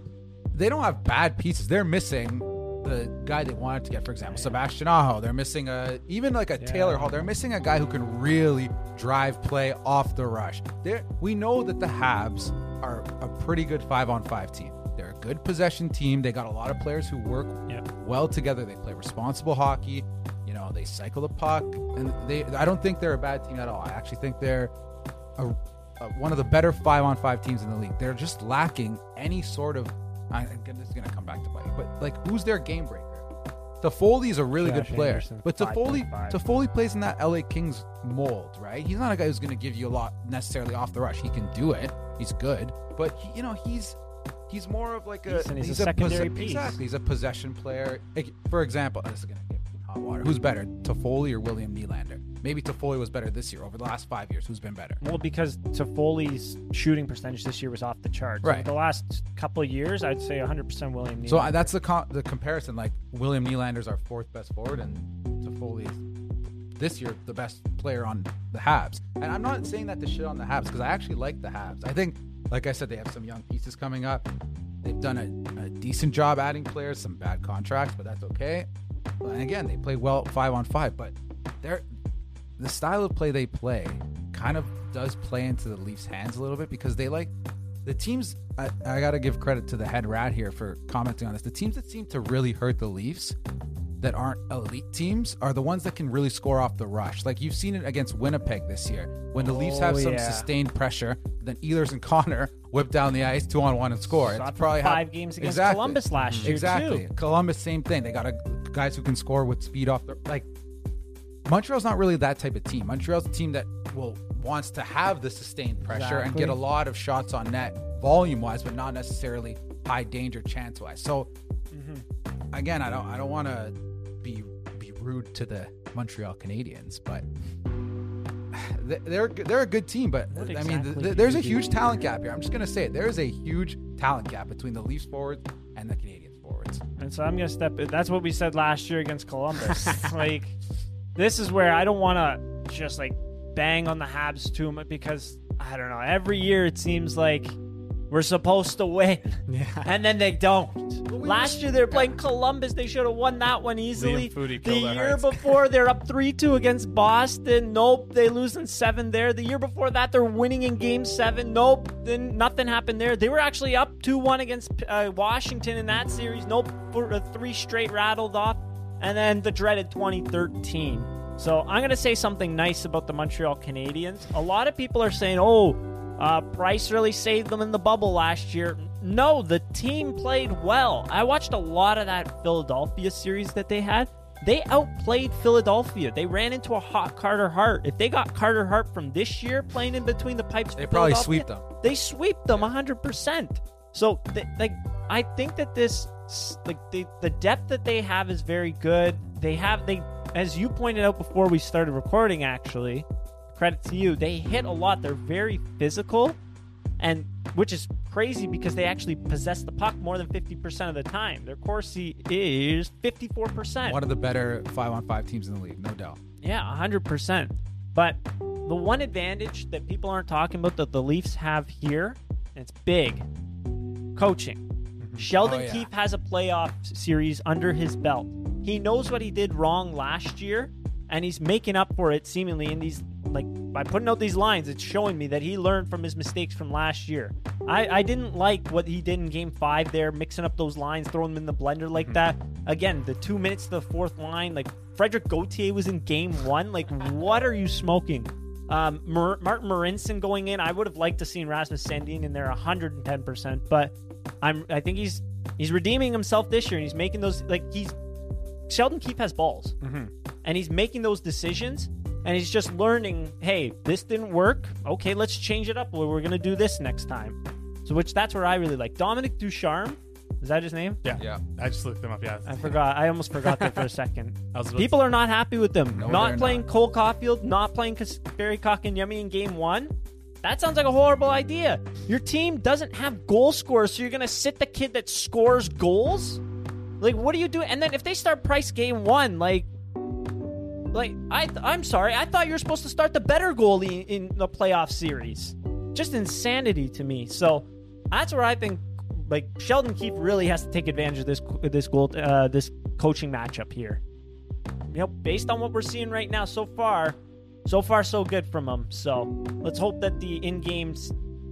they don't have bad pieces. They're missing the guy they wanted to get, for example, Sebastian Aho. They're missing a even like a Taylor Hall. They're missing a guy who can really drive play off the rush. They're, we know that the Habs are a pretty good five on five team. They're a good possession team. They got a lot of players who work Yep. well together. They play responsible hockey. You know, they cycle the puck, and they. I don't think they're a bad team at all. I actually think they're a, a, one of the better five on five teams in the league. They're just lacking any sort of. I, again, this is going to come back to bite, but like, who's their game breaker? Toffoli's a really Josh good player, Anderson, but Toffoli 5.5. Toffoli plays in that LA Kings mold, right? He's not a guy who's going to give you a lot necessarily off the rush. He can do it. He's good, but he, you know he's he's more of like a He's- and he's a secondary piece. Exactly, he's a possession player. Like, for example, this is going to get me hot water. Who's better, Toffoli or William Nylander? Maybe Toffoli was better this year. Over the last five years, who's been better? Well, because Toffoli's shooting percentage this year was off the charts. Right. The last couple of years, I'd say 100% William Nylander. So I, that's the co- the comparison. Like William Nylander's our fourth best forward, and Toffoli is this year the best player on the Habs. And I'm not saying that to shit on the Habs because I actually like the Habs. I think, like I said, they have some young pieces coming up. They've done a, a decent job adding players, some bad contracts, but that's okay. And again, they play well five on five, but they're the style of play they play kind of does play into the Leafs' hands a little bit because they like the teams. I, I got to give credit to the head rat here for commenting on this. The teams that seem to really hurt the Leafs that aren't elite teams are the ones that can really score off the rush. Like you've seen it against Winnipeg this year when the Leafs have Oh, some yeah. sustained pressure. Then Ehlers and Connor whip down the ice two on one and score. It It's probably five how- games against Exactly. Columbus last year, Exactly. too. Columbus, same thing. They got a, guys who can score with speed off the like. Montreal's not really that type of team. Montreal's a team that will wants to have the sustained pressure and get a lot of shots on net, volume wise, but not necessarily high danger chance wise. So Mm-hmm. again, I don't I don't want to be be rude to the Montreal Canadiens, but they're they're a good team. But What I mean, th- there's a huge talent gap here. I'm just gonna say it. There is a huge talent gap between the Leafs forwards and the Canadians forwards. And so I'm going to step in. That's what we said last year against Columbus. like, this is where I don't want to just like bang on the Habs too much because I don't know. Every year it seems like we're supposed to win, Yeah. and then they don't. Last year they were playing Columbus. They should have won that one easily. The year before they're up three two against Boston. Nope, they lose in seven there. The year before that they're winning in Game Seven. Nope, then nothing happened there. They were actually up two one against uh, Washington in that series. Nope, three straight rattled off, and then the dreaded 2013. So I'm gonna say something nice about the Montreal Canadiens. A lot of people are saying, "Oh, uh, Price really saved them in the bubble last year." No, the team played well. I watched a lot of that Philadelphia series that they had. They outplayed Philadelphia. They ran into a hot Carter Hart. If they got Carter Hart from this year playing in between the pipes, They probably sweep them. They sweep them 100%. So, they, like, I think that this, like, the, the depth that they have is very good. They have, they, as you pointed out before we started recording, actually, credit to you, they hit a lot. They're very physical, and which is crazy because they actually possess the puck more than 50% of the time. Their Corsi is 54%. One of the better five on five teams in the league, no doubt. Yeah, 100%. But the one advantage that people aren't talking about that the Leafs have here, and it's big coaching. Mm-hmm. Sheldon Oh, yeah. Keefe has a playoff series under his belt. He knows what he did wrong last year, and he's making up for it seemingly in these like by putting out these lines it's showing me that he learned from his mistakes from last year. I, I didn't like what he did in game five there mixing up those lines throwing them in the blender like that. Again the two minutes to the fourth line like Frederik Gauthier was in game one. Like what are you smoking? Um, Mar- Martin Marincin going in, I would have liked to seen Rasmus Sandin in there 110%, but I'm I think he's he's redeeming himself this year and he's making those like he's Sheldon Keefe has balls. And he's making those decisions and he's just learning hey this didn't work okay let's change it up Well, we're gonna do this next time so which that's where i really like dominic ducharme is that his name Yeah. Yeah. I just looked them up. Yeah. i forgot i almost forgot that for a second I was people are not happy with them No, not playing not. cole caufield not playing Barry Kotkaniemi in game one that sounds like a horrible idea. Your team doesn't have goal scorers, so you're going to sit the kid that scores goals? Like, what do you do? And then if they start Price game one, like, like I, I'm sorry, I thought you were supposed to start the better goalie in the playoff series. Just insanity to me. So that's where I think like Sheldon Keefe really has to take advantage of this this goal uh, this coaching matchup here. You know, based on what we're seeing right now so far, so far so good from him. So let's hope that the in-game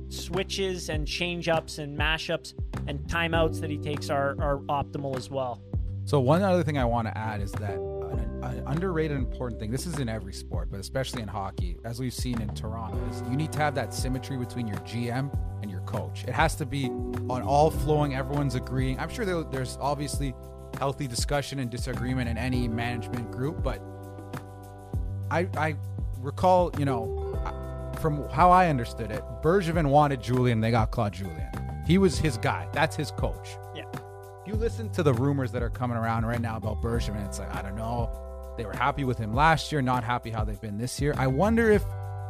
switches and change-ups and mashups and timeouts that he takes are, are optimal as well. So one other thing I want to add is that an, underrated important thing. This is in every sport, but especially in hockey, as we've seen in Toronto, is you need to have that symmetry between your GM and your coach. It has to be on all flowing. Everyone's agreeing. I'm sure there, there's obviously healthy discussion and disagreement in any management group, but I I recall, you know, from how I understood it, Bergevin wanted Julien. They got Claude Julien. He was his guy. That's his coach. You listen to the rumors that are coming around right now about Bergevin, it's like I don't know. They were happy with him last year, not happy how they've been this year. I wonder if,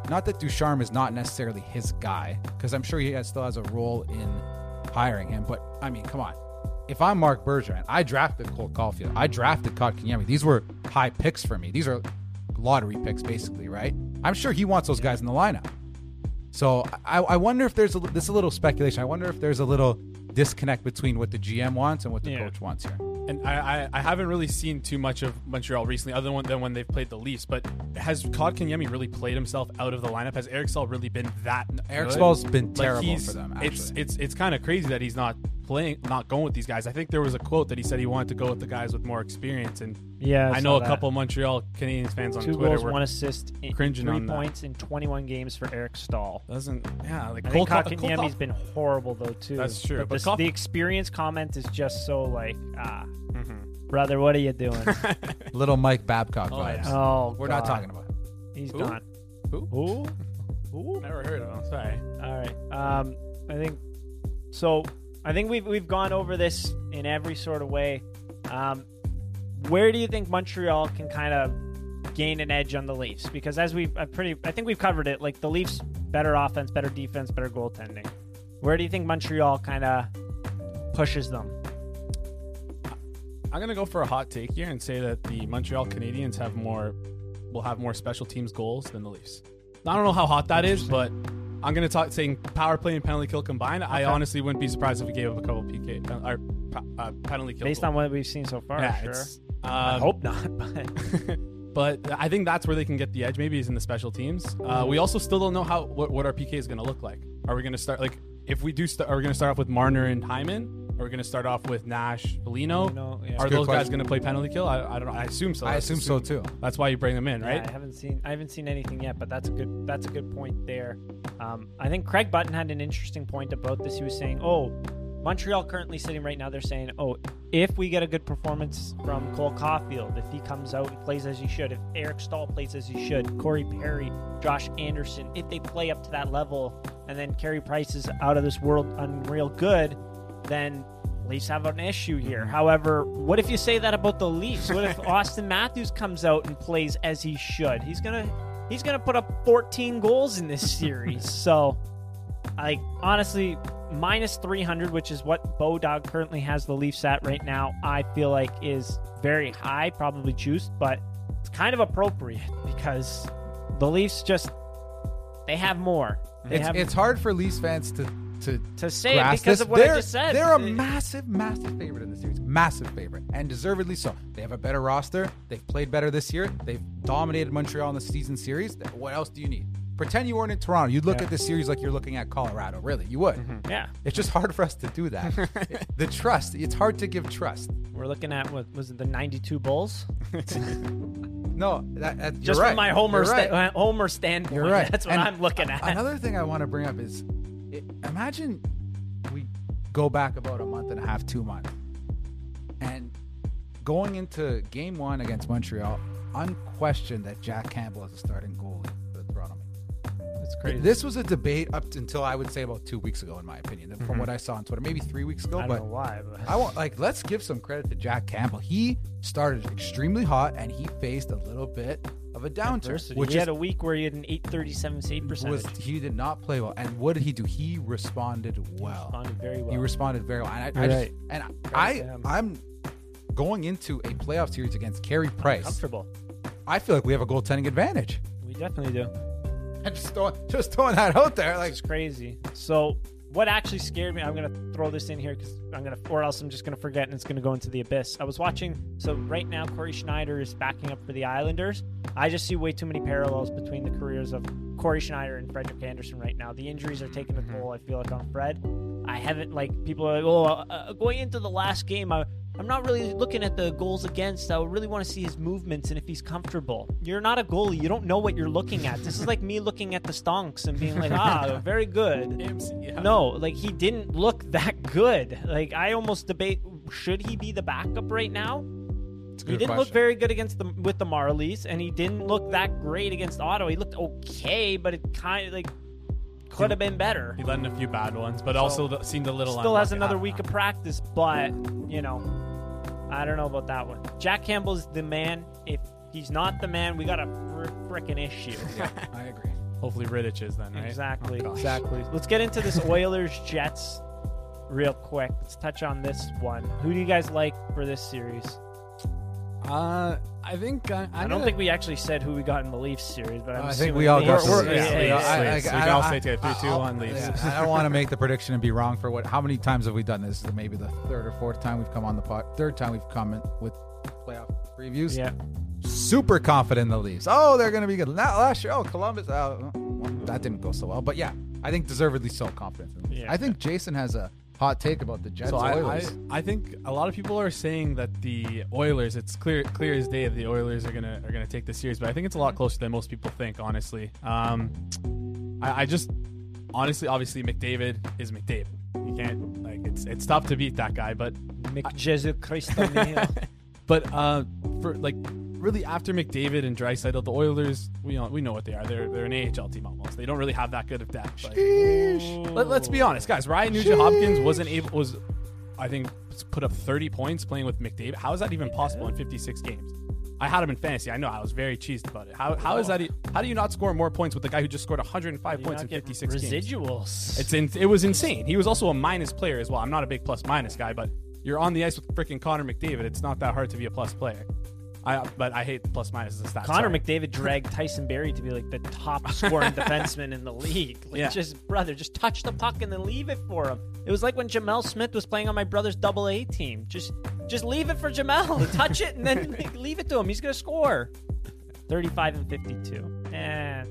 not that Ducharme is not necessarily his guy, because I'm sure he has, still has a role in hiring him. But I mean, come on. If I'm Marc Bergevin, I drafted Cole Caufield. I drafted Kotkaniemi. These were high picks for me. These are lottery picks, basically, right? I'm sure he wants those guys in the lineup. So I, I wonder if there's a, this is a little speculation. I wonder if there's a little disconnect between what the GM wants and what the Yeah. coach wants here. And I, I, I haven't really seen too much of Montreal recently, other than when they've played the Leafs. But has Kotkaniemi really played himself out of the lineup? Has Eric Staal really been that? Eric? Staal's been terrible he's- for them. It's it's it's kind of crazy that he's not playing, not going with these guys. I think there was a quote that he said he wanted to go with the guys with more experience, and Yeah, I, know a couple Montreal Canadiens fans on two Twitter goals, were one assist, in, cringing three on that. points in 21 games for Eric Staal. doesn't yeah like I Cole think Ca- Cole Kotkaniemi's Ca- been horrible though too. That's true, But, but this- Kol- the experience comment is just so like, ah, Mhm. brother, what are you doing? Little Mike Babcock Oh, vibes. yeah. oh, We're not talking about. it. He's Who? gone. Who? Who? Who? Never heard of him. Sorry. All right. Um, I think so. I think we've we've gone over this in every sort of way. Um, where do you think Montreal can kind of gain an edge on the Leafs? Because as we've I've pretty, I think we've covered it. Like the Leafs, better offense, better defense, better goaltending. Where do you think Montreal kind of pushes them? I'm gonna go for a hot take here and say that the Montreal Canadiens have more, will have more special teams goals than the Leafs. I don't know how hot that is, but I'm gonna talk saying power play and penalty kill combined. I honestly wouldn't be surprised if we gave up a couple PK or uh, penalty kill. Based on what we've seen so far, yeah, sure. It's, I um, hope not, but but I think that's where they can get the edge. Maybe is in the special teams. Uh, we also still don't know how what, what our PK is going to look like. Are we going to start like if we do? Start, are we going to start off with Marner and Hyman? Are we going to start off with Nash, Bellino? You know, yeah. Are a good those guys going to play penalty kill? I, I don't know. I assume so. I That's assume so too. That's why you bring them in, Yeah, right? I haven't seen I haven't seen anything yet, but that's a good that's a good point there. Um, I think Craig Button had an interesting point about this. He was saying, "Oh, Montreal currently sitting right now. They're saying, oh, if we get a good performance from Cole Caufield, if he comes out and plays as he should, if Eric Staal plays as he should, Corey Perry, Josh Anderson, if they play up to that level, and then Carey Price is out of this world unreal good, then." Leafs have an issue here. Mm-hmm. However, what if you say that about the Leafs? What if Auston Matthews comes out and plays as he should? He's gonna he's gonna put up 14 goals in this series. so, like honestly, minus 300, which is what Bodog currently has the Leafs at right now, I feel like is very high, probably juiced, but it's kind of appropriate because the Leafs just they have more. They It's, have it's hard for Leafs fans to to to say it because this. of what they're, I just said. They're a massive, massive favorite in the series. Massive favorite, and deservedly so. They have a better roster. They've played better this year. They've dominated Montreal in the season series. What else do you need? Pretend you weren't in Toronto. You'd look Yeah. at this series like you're looking at Colorado. Really, you would. yeah. It's just hard for us to do that. the trust. It's hard to give trust. We're looking at what was it the 92 Bulls? No, that, that, Just you're right. from my Homer right. sta- uh, Homer standpoint. You're right. That's what And I'm looking at. Another thing I want to bring up is i imagine we go back about a month and a half, two months, and going into game one against Montreal, unquestioned that Jack Campbell is a starting goalie It's Leafs. This was a debate up until I would say about two weeks ago, in my opinion, from mm-hmm. what I saw on Twitter, maybe three weeks ago. I don't but know why, but I want like let's give some credit to Jack Campbell. He started extremely hot and he faced a little bit of a downturn, Adversity. which he is had a week where he had an 837 save percentage. was he did not play well. And what did he do? He responded well. responded very well. He responded very well. And I, I Right. just and I, to him. I'm going into a playoff series against Carey Price. comfortable. I feel like we have a goaltending advantage. We definitely do. Just throwing, just throwing that out there. Like It's crazy. So what actually scared me, I'm gonna throw this in here because I'm gonna, or else I'm just gonna forget and it's gonna go into the abyss. I was watching. So right now, Cory Schneider is backing up for the Islanders. I just see way too many parallels between the careers of Cory Schneider and Frederik Andersen right now. The injuries are taking a toll. I feel like on Fred. I haven't like people are like, oh, uh, uh, going into the last game, I. I'm not really looking at the goals against. I really want to see his movements and if he's comfortable. You're not a goalie. You don't know what you're looking at. This is like me looking at the stonks and being like, ah, very good. Yeah. No, like he didn't look that good. Like I almost debate should he be the backup right now? He didn't look very good against the with the Marlies, and he didn't look that great against Ottawa. He looked okay, but it kind of like could have been better. He let in a few bad ones, but also th- seemed a little. Still has another week of practice, but you know, I don't know about that one. Jack Campbell's the man. If he's not the man, we got a fr- frickin' issue. I agree. Hopefully Rittich is then, right? Exactly. Oh, exactly. Let's get into this Oilers Jets real quick. Let's touch on this one. Who do you guys like for this series? Uh, I think I, I don't think we actually said who we got in the Leafs series, but I'm I think we all got We're- we're- Leafs. yeah, Yeah, Leafs, I- I- Leafs. We can all say together, three, two, I'll- one, Leafs. yeah, I don't want to make the prediction and be wrong for what. How many times have we done this? This maybe the third or fourth time we've come on the pod. Third time we've come in with playoff previews. Yeah. super confident in the Leafs. Oh, they're going to be good. Not last year. Oh, Columbus. Uh, well, that didn't go so well. But yeah, I think deservedly so confident. In the Leafs. Yeah. I think Jason has a hot take about the Jets So I, I, I think a lot of people are saying that the Oilers. It's clear clear as day that the Oilers are gonna are gonna take the series, but I think it's a lot closer than most people think. Honestly, um, I, I just honestly, obviously, McDavid is McDavid. You can't like it's it's tough to beat that guy, but McJesus Christo Mio. but uh, for like really after McDavid and Draisaitl, the Oilers we know we know what they are. They're they're an AHL team almost. They don't really have that good of depth. Like, let, us be honest, guys. Ryan Nugent Hopkins wasn't able was I think put up 30 points playing with McDavid. How is that even possible in 56 games? I had him in fantasy. I know I was very cheesed about it. How, how is that? How do you not score more points with the guy who just scored 105 You points in get 56 games? residuals. It's in, it was insane. He was also a minus player as well. I'm not a big plus minus guy, but you're on the ice with freaking Connor McDavid. It's not that hard to be a plus player. I but I hate plus minus as a stat. Connor Sorry. McDavid dragged Tyson Barrie to be like the top scoring defenseman in the league. Like, Yeah. just brother, just touch the puck and then leave it for him. It was like when Jamel Smith was playing on my brother's double A team. Just, just leave it for Jamel. Touch it and then leave it to him. He's gonna score. Thirty-five and fifty-two. Eh,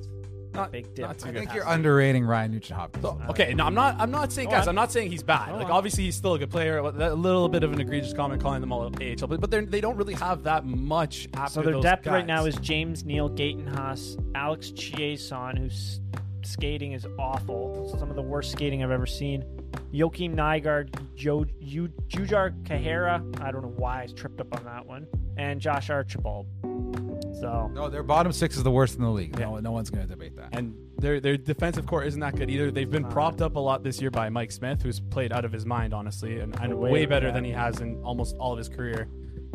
not a big not too I good. think you're underrating Ryan Nugent Hopkins. So, okay, no, I'm not. I'm not saying, guys. Oh, I'm not saying he's bad. Oh, like, obviously, he's still a good player. A little bit of an egregious comment calling them all AHL, but, but they're, don't really have that much after So their those depth right now is James Neal, Gaetan Haas, Alex Chiasson, whose skating is awful. Some of the worst skating I've ever seen. Joakim Nygard, jo- Ju- Jujhar Khaira. I don't know why I tripped up on that one. And Josh Archibald. So No, their bottom six is the worst in the league. No, no one's going to debate that. and their their defensive core isn't that good either. They've been propped up a lot this year by Mike Smith, who's played out of his mind, honestly, and, and Way way, better bad. than he has in almost all of his career.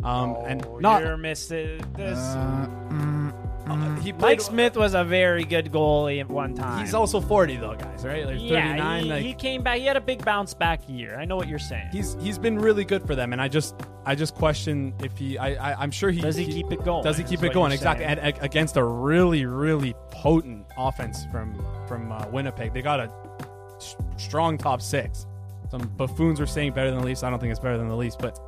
Um, and Oh, not you're missing this. Uh, mm, uh, he Mike. Smith was a very good goalie at one time. He's also 40 though, guys. Right? Like 39. yeah, he, like, he came back. He had a big bounce back year. I know what you're saying. he's he's been really good for them, and I just I just question if he I, I I'm sure he Does he keep it going? Does he keep it going exactly saying. and, against a really really potent offense from from uh, Winnipeg? They got a s- strong top six. Some buffoons were saying better than the Leafs. I don't think it's better than the Leafs, but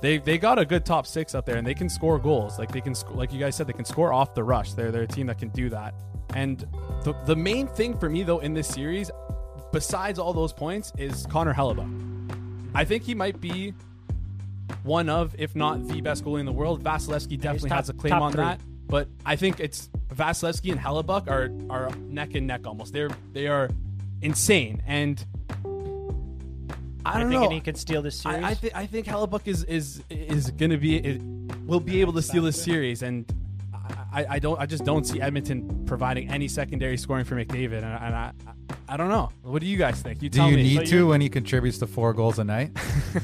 they they got a good top six up there, and they can score goals. Like they can sc- like you guys said, they can score off the rush. They're they're a team that can do that. And the the main thing for me though in this series, besides all those points, is Connor Hellebuyck. I think he might be one of, if not the best goalie in the world. Vasilevskiy definitely top- has a claim on three. that, but I think it's Vasilevskiy and Hellebuyck are are neck and neck almost. They're they are insane, and I don't thinking know. he could steal this series? I, I, th- I think Hellebuyck is is is going to be is, will be able to steal this series, and I, I don't I just don't see Edmonton providing any secondary scoring for McDavid, and, I, and I I don't know. What do you guys think? You do tell you me. need So to when he contributes to four goals a night?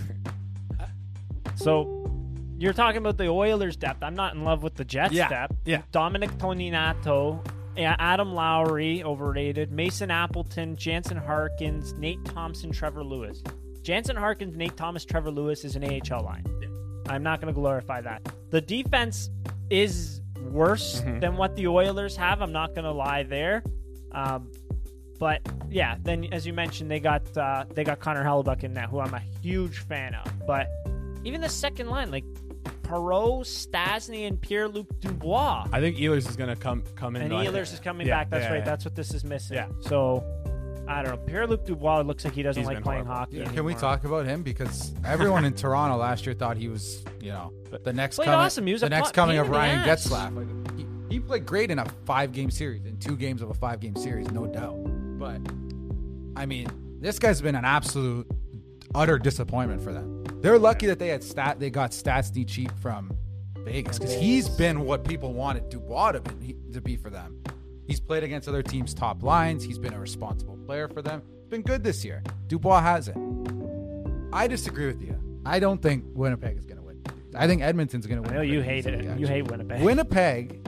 So you're talking about the Oilers' depth. I'm not in love with the Jets' Yeah, depth. yeah. Dominic Toninato, Adam Lowry, overrated. Mason Appleton, Jansen Harkins, Nate Thompson, Trevor Lewis. Jansen Harkins, Nate Thomas, Trevor Lewis is an AHL line. I'm not going to glorify that. The defense is worse Mm-hmm. than what the Oilers have. I'm not going to lie there. Um, but yeah, then as you mentioned, they got uh, they got Connor Hellebuyck in that, who I'm a huge fan of. But even the second line, like Perreault, Stastny, and Pierre Luc Dubois. I think Ehlers is gonna come come in. And Ehlers is coming Yeah, back. That's yeah, right. yeah. That's what this is missing. Yeah. So I don't know. Pierre Luc Dubois looks like he doesn't He's like been playing horrible. hockey. Yeah, Can we anymore. talk about him because everyone in Toronto last year thought he was, you know, the next Played coming, awesome. He was the a next pa- coming pain of in the Ryan ass. Getzlaff. Like, he, he played great in a five-game series, in two games of a five-game series, no doubt. But I mean, this guy's been an absolute utter disappointment for them. They're lucky that they had stat, they got Stastny cheap from Vegas because he's been what people wanted Dubois to be, to be for them. He's played against other teams' top lines. He's been a responsible player for them. Been good this year. Dubois hasn't. I disagree with you. I don't think Winnipeg is going to win. I think Edmonton's going to I win. know you hate it. You hate Winnipeg. Winnipeg.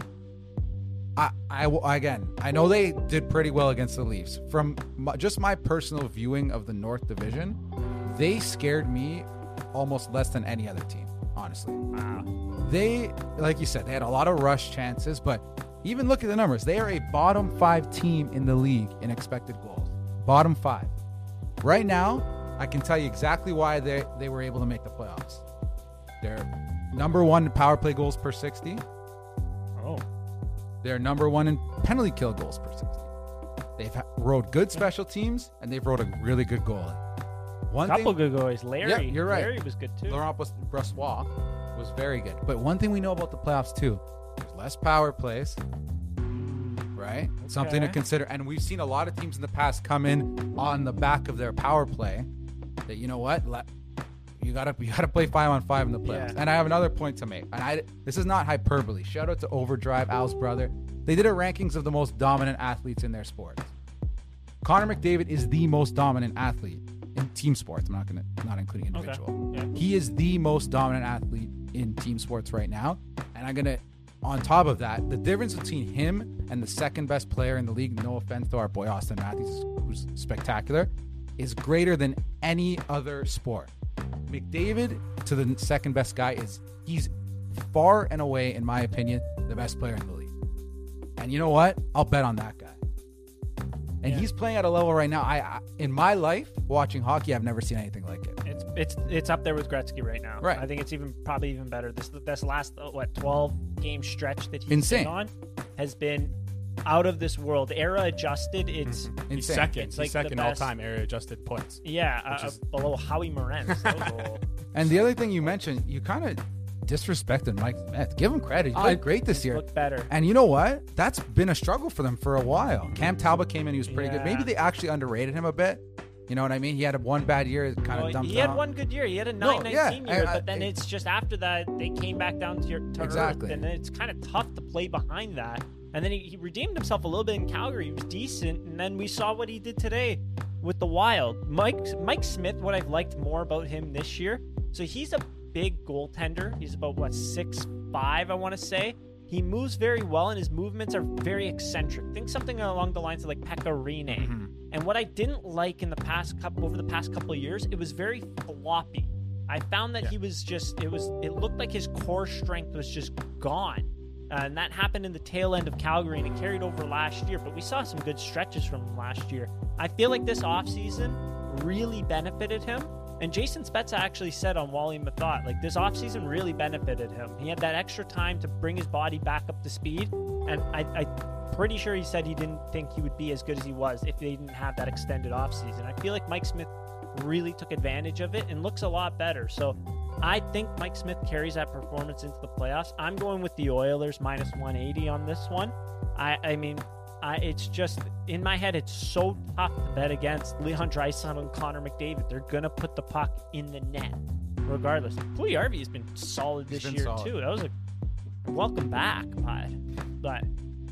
I, I will- again. I know they did pretty well against the Leafs. From my, just my personal viewing of the North Division, they scared me almost less than any other team. Honestly, Wow. they like you said they had a lot of rush chances, but even look at the numbers. They are a bottom five team in the league in expected goals. Bottom five. Right now, I can tell you exactly why they they were able to make the playoffs. They're number one in power play goals per sixty. Oh. They're number one in penalty kill goals per 60. They've rode good special teams and they've rode a really good goalie. One Couple thing, good goalies. Larry. Yeah, you're right. Larry was good too. Laurent Brossoit was very good. But one thing we know about the playoffs too, there's less power plays, right? Something to consider. And we've seen a lot of teams in the past come in on the back of their power play. That you know what, Let, you gotta you gotta play five on five in the playoffs. Yeah. And I have another point to make. And I this is not hyperbole. Shout out to Overdrive, Al's brother. They did a rankings of the most dominant athletes in their sports. Connor McDavid is the most dominant athlete in team sports. I'm not gonna not including Okay. individual. Yeah. He is the most dominant athlete in team sports right now. And I'm gonna on top of that, the difference between him and the second best player in the league, no offense to our boy Austin Matthews, who's spectacular, is greater than any other sport. McDavid to the second best guy is he's far and away, in my opinion, the best player in the league. And you know what? I'll bet on that guy. And Yeah. he's playing at a level right now. I, I in my life watching hockey, I've never seen anything like it. It's it's it's up there with Gretzky right now. Right. I think it's even probably even better. This this last uh, what twelve game stretch that he's Insane. been on has been out of this world. Era adjusted. It's He's Insane. second. It's like the second all time era adjusted points. yeah uh, is- uh, below Howie Morenz. That And the other thing you mentioned, you kind of disrespected Mike Smith. Give him credit. He played I- great this year. looked better. And you know what? That's been a struggle for them for a while. Cam Talbot came in, he was pretty good. Maybe they actually underrated him a bit. You know what I mean? He had one bad year, it kind Well, of dumped he had out. one good year. He had a No, 919 yeah, year, I- I- but then it's just after that they came back down to, your, to Exactly. earth, and then it's kind of tough to play behind that. And then he, he redeemed himself a little bit in Calgary. He was decent, and then we saw what he did today with the Wild. Mike Mike Smith. What I've liked more about him this year. So he's a big goaltender. He's about what six five, I want to say. He moves very well, and his movements are very eccentric. Think something along the lines of like Pekka Rinne. Mm-hmm. And what I didn't like in the past couple over the past couple of years, it was very floppy. I found that he was just it was it looked like his core strength was just gone. Uh, and that happened in the tail end of Calgary and it carried over last year, but we saw some good stretches from him last year. I feel like this offseason really benefited him. And Jason Spezza actually said on Wally Mathot, like this offseason really benefited him. He had that extra time to bring his body back up to speed. And I, I'm pretty sure he said he didn't think he would be as good as he was if they didn't have that extended offseason. I feel like Mike Smith really took advantage of it and looks a lot better. So I think Mike Smith carries that performance into the playoffs. I'm going with the Oilers minus 180 on this one. I, I mean, I, it's just in my head. It's so tough to bet against Leon Draisaitl and Connor McDavid. They're gonna put the puck in the net, regardless. Puljujarvi has been solid this been year solid. too. That was a welcome back, Pod. But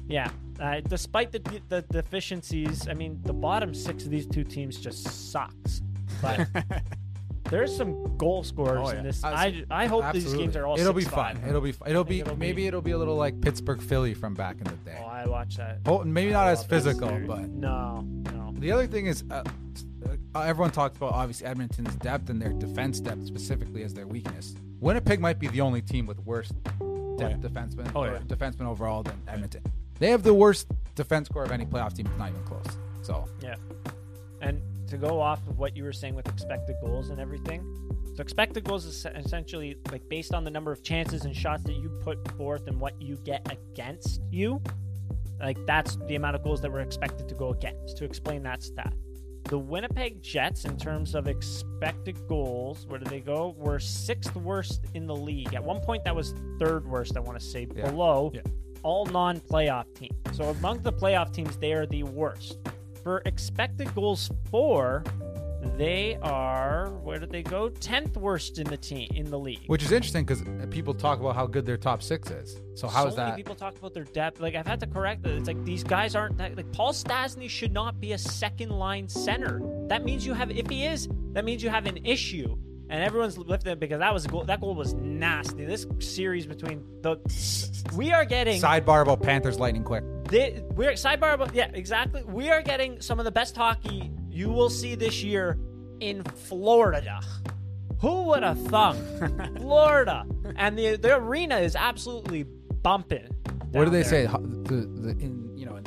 yeah, uh, despite the the deficiencies, I mean, the bottom six of these two teams just sucks. But there's some goal scorers Oh, yeah. in this. Uh, I I hope these games are all. It'll be 6-5. fun. It'll be. It'll be it'll be- maybe it'll be a little like Pittsburgh Philly from back in the day. Oh, I watch that. Oh, maybe not as physical, but no, no. The other thing is, uh, uh, everyone talks about obviously Edmonton's depth and their defense depth specifically as their weakness. Winnipeg might be the only team with worse depth yeah. defensemen Oh, or yeah. defensemen overall than Edmonton. They have the worst defense core of any playoff team. It's not even close. So Yeah. And to go off of what you were saying with expected goals and everything, so expected goals is essentially like based on the number of chances and shots that you put forth and what you get against you. Like that's the amount of goals that were expected to go against. To explain that stat, the Winnipeg Jets, in terms of expected goals, where did they go? Were sixth worst in the league. At one point, that was third worst. I want to say Yeah. below Yeah. All non-playoff teams. So among the playoff teams, they are the worst. For expected goals for, they are where did they go? Tenth worst in the team in the league. which is interesting because people talk about how good their top six is. So how so is that? people talk about their depth. Like I've had to correct it. It's like these guys aren't that, like Paul Stastny should not be a second line center. That means you have if he is, that means you have an issue. And everyone's lifting it because that was a goal. That goal was nasty. This series between the we are getting Sidebar about Panthers lightning quick. They, we're sidebar about yeah, exactly. We are getting some of the best hockey you will see this year in Florida. Who would have thunk? Florida, and the the arena is absolutely bumping. What do they there. say? The, the in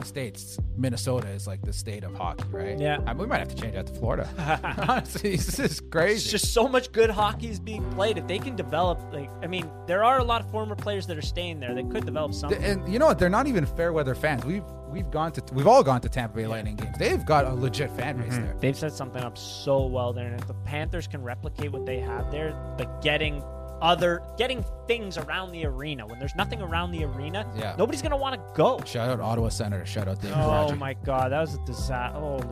states, Minnesota is like the state of hockey, right? Yeah. I mean, we might have to change that to Florida. Honestly, this is crazy. It's just so much good hockey is being played. If they can develop, like, I mean, there are a lot of former players that are staying there. They could develop something. and you know what? They're not even fair weather fans. We've we've gone to we've all gone to Tampa Bay Lightning games. They've got a legit fan base mm-hmm. there. They've set something up so well there, and if the Panthers can replicate what they have there, like getting other getting things around the arena when there's nothing around the arena, Yeah. nobody's gonna want to go. Shout out Ottawa Senator. Shout out David Oh Roger. my god, that was a disaster. Holy,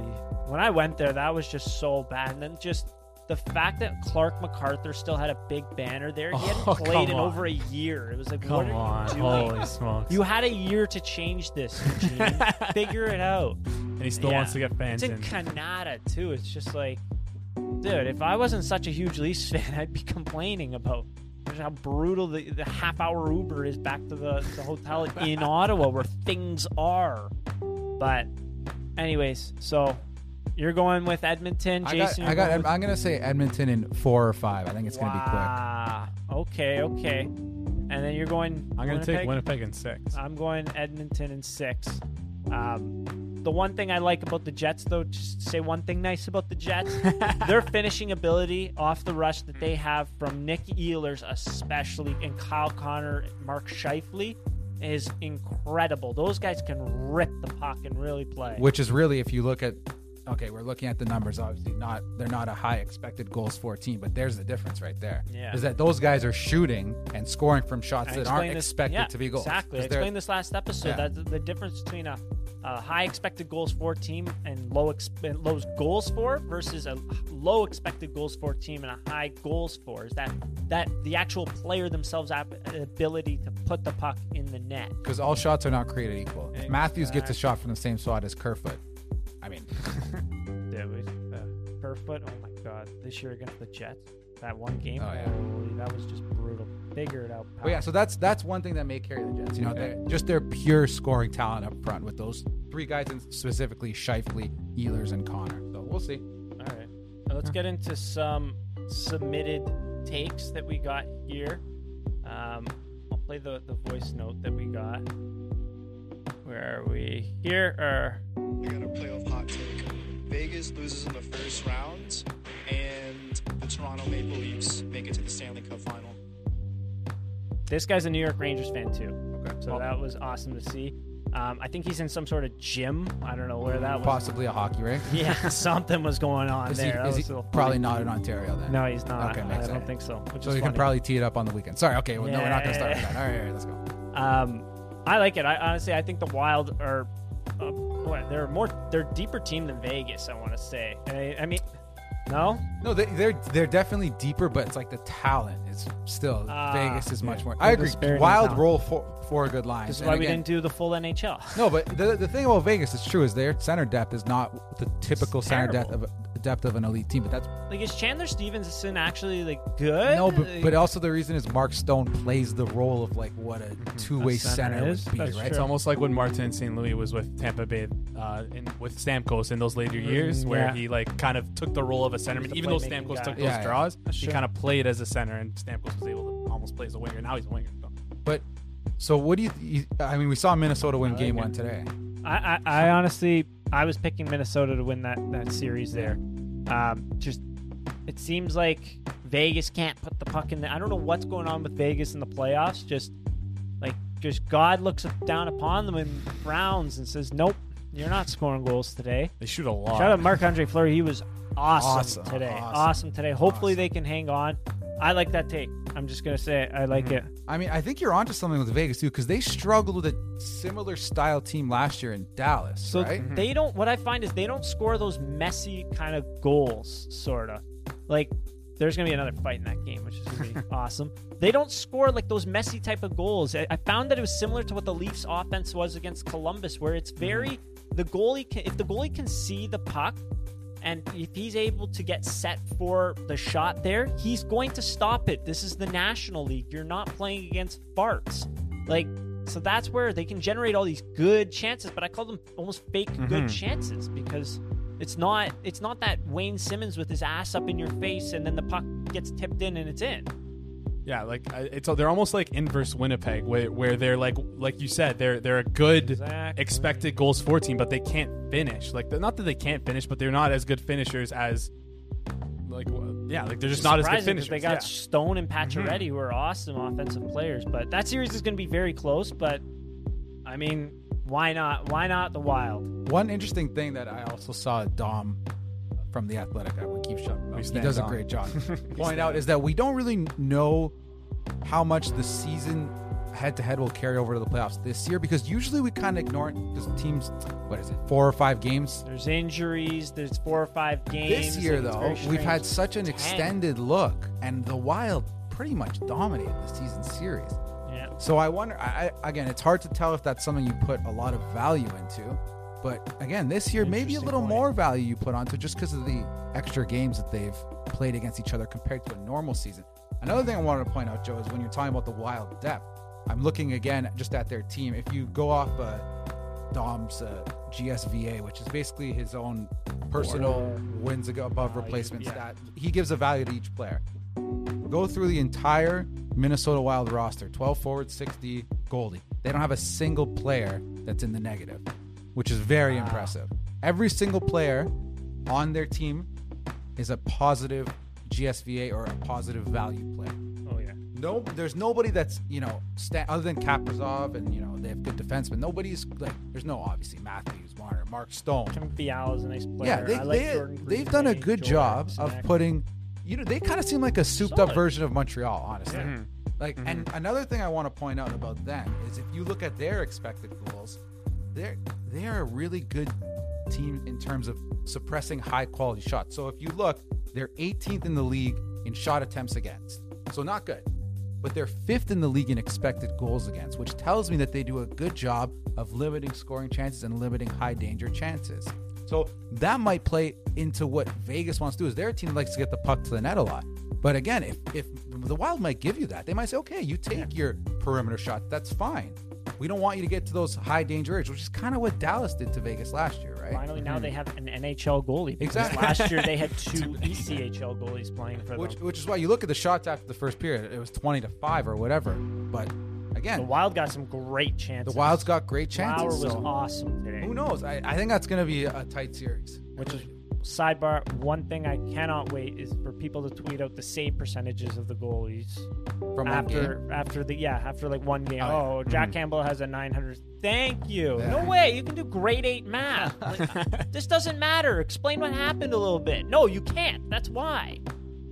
when I went there, that was just so bad. And then just the fact that Clarke MacArthur still had a big banner there, he hadn't Oh, played in on. over a year. It was like, Come what are on, you doing? holy smokes! You had a year to change this. Figure it out. and he still Yeah. wants to get fans It's in in. Canada too. It's just like, dude, if I wasn't such a huge Leafs fan, I'd be complaining about just how brutal the, the half hour Uber is back to the, the hotel in Ottawa where things are. But, anyways, so you're going with Edmonton, I got, Jason. I got with- i'm gonna say Edmonton in four or five. I think it's gonna be quick. Okay, okay. And then you're going. I'm gonna take Winnipeg? Winnipeg in six. I'm going Edmonton in six. Um, the one thing I like about the Jets, though, just say one thing nice about the Jets. their finishing ability off the rush that they have from Nick Ehlers, especially, and Kyle Connor, Mark Scheifele, is incredible. Those guys can rip the puck and really play. Which is really, if you look at, okay, we're looking at the numbers. Obviously, not they're not a high expected goals for team, but there's the difference right there. Yeah. is that those guys are shooting and scoring from shots I that aren't this- expected yeah, to be goals. Exactly. I explained this last episode. Yeah. That the difference between a, a high expected goals for team and low exp- and low goals for versus a low expected goals for team and a high goals for is that that the actual player themselves ab- ability to put the puck in the net. because all shots are not created equal. If Matthews gets a shot from the same spot as Kerfoot, I mean, Dude, we- uh, Kerfoot. Oh my God! This year against the Jets, that one game. Oh, yeah. holy, that was just brutal. Figure it out. but yeah. So that's that's one thing that may carry the Jets. You know, they're- just their pure scoring talent up front with those three guys, and specifically Scheifele, Ehlers, and Connor. So we'll see. All right. Now let's get into some submitted takes that we got here. Um, I'll play the, the voice note that we got. Where are we? Here are I got a playoff hot take. Vegas loses in the first round, and the Toronto Maple Leafs make it to the Stanley Cup final. this guy's a New York Rangers fan too. Okay. So that was awesome to see. Um, I think he's in some sort of gym. I don't know where that was. Possibly a hockey rink. Yeah, something was going on Is he, there. That is he was a little probably funny. not in Ontario then? No, he's not. Okay, I makes don't sense. think so. Which So is you can funny. probably tee it up on the weekend. Sorry. Okay. Well, no, we're not going to start with that. All right, all right, let's go. Um, I like it. I honestly, I think the Wild are, uh, what, they're more, they're a deeper team than Vegas. I want to say. I, I mean, no, No, they, they're they're definitely deeper, but it's like the talent is still Ah, Vegas is much yeah. more. I agree. Wild talent. roll for for a good line. this is And why we again- didn't do the full NHL. No, but the the thing about Vegas is true is their center depth is not the typical It's center depth of depth of an elite team. But that's Like, is Chandler Stephenson actually like good? no, but, Like, but also the reason is Mark Stone plays the role of like what a two way center center, is. would be, That's right? It's almost like when Martin St. Louis was with Tampa Bay, uh, in, with Stamkos in those later years, where yeah. he like kind of took the role of a centerman. Even though playmaking Stamkos guy. took Yeah, those yeah. draws, That's he true. kind of played as a center, and Stamkos was able to almost play as a winger. Now he's a winger. So. But so what do you, you? I mean, we saw Minnesota win I game it. one today. I, I, I honestly, I was picking Minnesota to win that that series there. Um, just it seems like Vegas can't put the puck in there. I don't know what's going on with Vegas in the playoffs. Just like just God looks down upon them and frowns and says, "Nope, you're not scoring goals today." They shoot a lot. Shout out Marc Andre Fleury. He was awesome, Awesome, today. awesome, Awesome, today. Hopefully awesome. they can hang on. I like that take. I'm just gonna say it. I like mm-hmm. it. I mean, I think you're onto something with Vegas too, because they struggled with a similar style team last year in Dallas, So right? Mm-hmm. they don't. What I find is they don't score those messy kind of goals, sorta. Like there's gonna be another fight in that game, which is gonna be awesome. They don't score like those messy type of goals. I, I found that it was similar to what the Leafs' offense was against Columbus, where it's mm-hmm. very the goalie. Can, if the goalie can see the puck. And if he's able to get set for the shot there, he's going to stop it. This is the National League. You're not playing against farts. Like, so that's where they can generate all these good chances, but I call them almost fake good mm-hmm. chances because it's not it's not that Wayne Simmonds with his ass up in your face and then the puck gets tipped in and it's in. Yeah, like I- it's they're almost like inverse Winnipeg, where, where they're like like you said, they're they're a good Exactly. expected goals for team, but they can't finish. Like they're- not that they can't finish, but they're not as good finishers as like w- yeah, like they're just not as good Surprising 'cause finishers. They got yeah. Stone and mm-hmm. Pacioretty who are awesome offensive players, but that series is going to be very close. But I mean, why not? Why not the Wild? One interesting thing that I also saw Dom from the Athletic, I would keep shut. We He stand does a great job. Point out is that we don't really know how much the season head to head will carry over to the playoffs this year because usually we kind of ignore it because teams, what is it, four or five games. There's injuries. There's four or five games. This year, though, we've had such an Ten. extended look, and the Wild pretty much dominated the season series. Yeah. So I wonder. I, I again, it's hard to tell if that's something you put a lot of value into. But again, this year maybe a little point. more value you put onto just because of the extra games that they've played against each other compared to a normal season. Another thing I wanted to point out, Joe, is when you're talking about the Wild depth. I'm looking again just at their team. If you go off uh, Dom's uh, GSVA, which is basically his own personal wins above replacement yeah. stat, he gives a value to each player. Go through the entire Minnesota Wild roster 12 forwards, 60 goalie. They don't have a single player that's in the negative, which is very impressive. Every single player on their team is a positive GSVA or a positive value player. Oh yeah. No, there's nobody that's you know sta- other than Kaprizov and you know they have good defense, but nobody's like there's no obviously Matthews, Marner, Mark Stone. Timothy a nice player. Yeah, they, I like they Jordan they've done a good Jordan job of putting. You know, they kind of seem like a souped up version of Montreal, honestly. Yeah. Like, and mm-hmm. another thing I want to point out about them is if you look at their expected goals, they're they are a really good team in terms of suppressing high quality shots. So if you look, they're 18th in the league in shot attempts against, so not good. But they're fifth in the league in expected goals against, which tells me that they do a good job of limiting scoring chances and limiting high danger chances. So that might play into what Vegas wants to do. Is their team likes to get the puck to the net a lot. But again, if if the Wild might give you that, they might say, okay, you take your perimeter shot. That's fine. We don't want you to get to those high danger areas, which is kind of what Dallas did to Vegas last year, right? Finally, now they mm-hmm. have an NHL goalie. because Exactly. Last year they had two ECHL goalies playing for Which them. which is why you look at the shots after the first period, it was twenty to five or whatever. But again, The Wild got some great chances. the Wild's got great chances. Lauer was so awesome today. who knows? I, I think that's going to be a tight series. Which is sidebar. One thing I cannot wait is for people to tweet out the save percentages of the goalies from after after the yeah after like one game. Oh, yeah. Oh, Jack Campbell has a 900. Thank you. Yeah. No way. You can do grade eight math. Like, this doesn't matter. Explain what happened a little bit. No, you can't. That's why.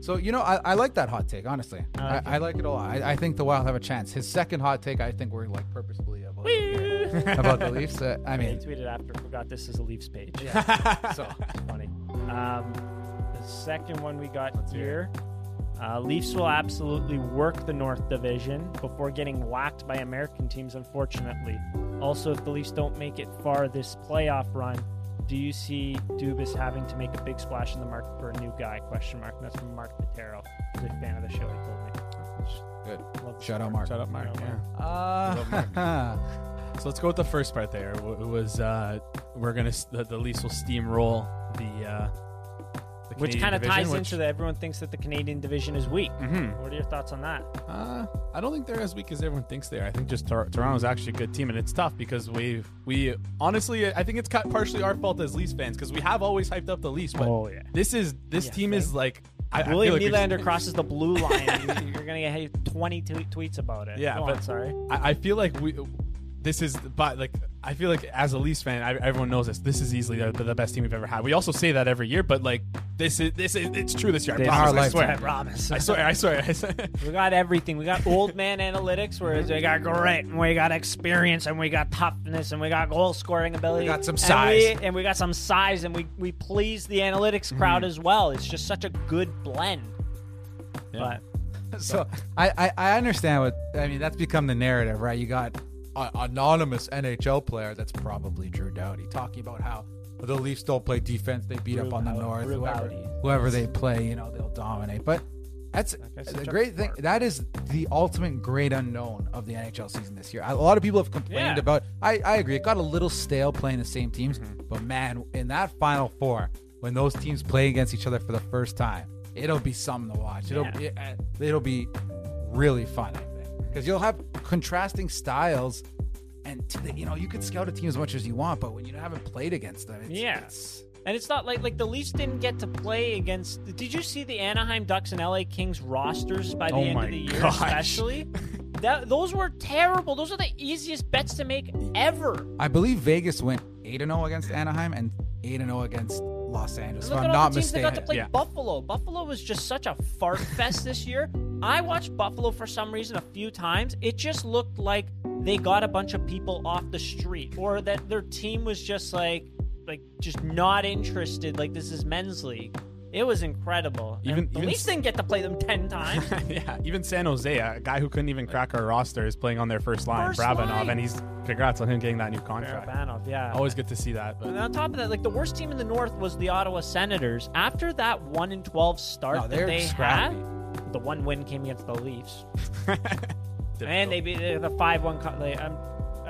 So you know, I, I like that hot take. Honestly, I I, like I like it a lot. I, I think the Wild have a chance. His second hot take, I think we're like purposefully about, about the Leafs. Uh, I mean, tweeted after. Forgot this is a Leafs page. Yeah. so It's funny. Um, the second one we got hear here. Uh, Leafs will absolutely work the North Division before getting whacked by American teams, unfortunately. Also, if the Leafs don't make it far this playoff run, do you see Dubas having to make a big splash in the market for a new guy? Question mark. And that's from Mark Patero. He's a fan of the show. He told me. good. Love Shout out. Mark. Shut up, Mark. Shout out, Yeah. Uh, So let's go with the first part there. It was uh, we're gonna the, the Leafs will steamroll the uh, the which kind of ties which- into that everyone thinks that the Canadian division is weak. Mhm. What are your thoughts on that? Uh, I don't think they're as weak as everyone thinks they are. I think just Tor- Toronto's actually a good team, and it's tough because we we honestly I think it's partially our fault as Leafs fans because we have always hyped up the Leafs, but Oh, yeah. this is this Yeah, team is like I, I William like we've- Nylander crosses the blue line. You're gonna get 20 tweet- tweets about it. Yeah, Go but on, sorry. I, I feel like we. This is, but like I feel like as a Leafs fan, I, everyone knows this. This is easily the, the best team we've ever had. We also say that every year, but like this is this is it's true this year. I This promise. our I swear. lifetime. promise. I swear. I swear. I swear. We got everything. We got old man analytics, where we got grit, and we got experience, and we got toughness, and we got goal scoring ability. We got some and size. we- and we got some size, and we we please the analytics mm-hmm. crowd as well. It's just such a good blend. But So I, I I understand what I mean. That's become the narrative, right? You got an anonymous NHL player that's probably Drew Doughty talking about how the Leafs don't play defense; they beat up on the North. Drew Whoever, whoever they play, you know, they'll dominate. But that's the a great thing. That is the ultimate great unknown of the NHL season this year. A lot of people have complained Yeah. about. I I agree. It got a little stale playing the same teams, Mm-hmm. but man, in that Final Four, when those teams play against each other for the first time, it'll be something to watch. It'll Yeah. it, uh, it'll be really fun, because you'll have contrasting styles, and t- you know you could scout a team as much as you want, but when you haven't played against them, it's, Yeah. it's- And it's not like like the Leafs didn't get to play against. Did you see the Anaheim Ducks and LA Kings rosters by the Oh end of the year, gosh. especially? That those were terrible. Those are the easiest bets to make ever. I believe Vegas went eight and zero against Anaheim and eight and zero against Los Angeles. Look if at I'm all not the teams that got to play Yeah. Buffalo. Buffalo was just such a fart fest this year. I watched Buffalo for some reason a few times. It just looked like they got a bunch of people off the street, or that their team was just like, like just not interested. Like this is men's league. It was incredible. And Even- the even Leafs didn't get to play them ten times. yeah, even San Jose, a guy who couldn't even crack our roster, is playing on their first line, First line. and he's congrats on him getting that new contract. Yeah. Always good to see that. And on top of that, like the worst team in the North was the Ottawa Senators. After that one in twelve start No, that they're scrappy. had, the one win came against the Leafs. and they beat uh, the five one. They,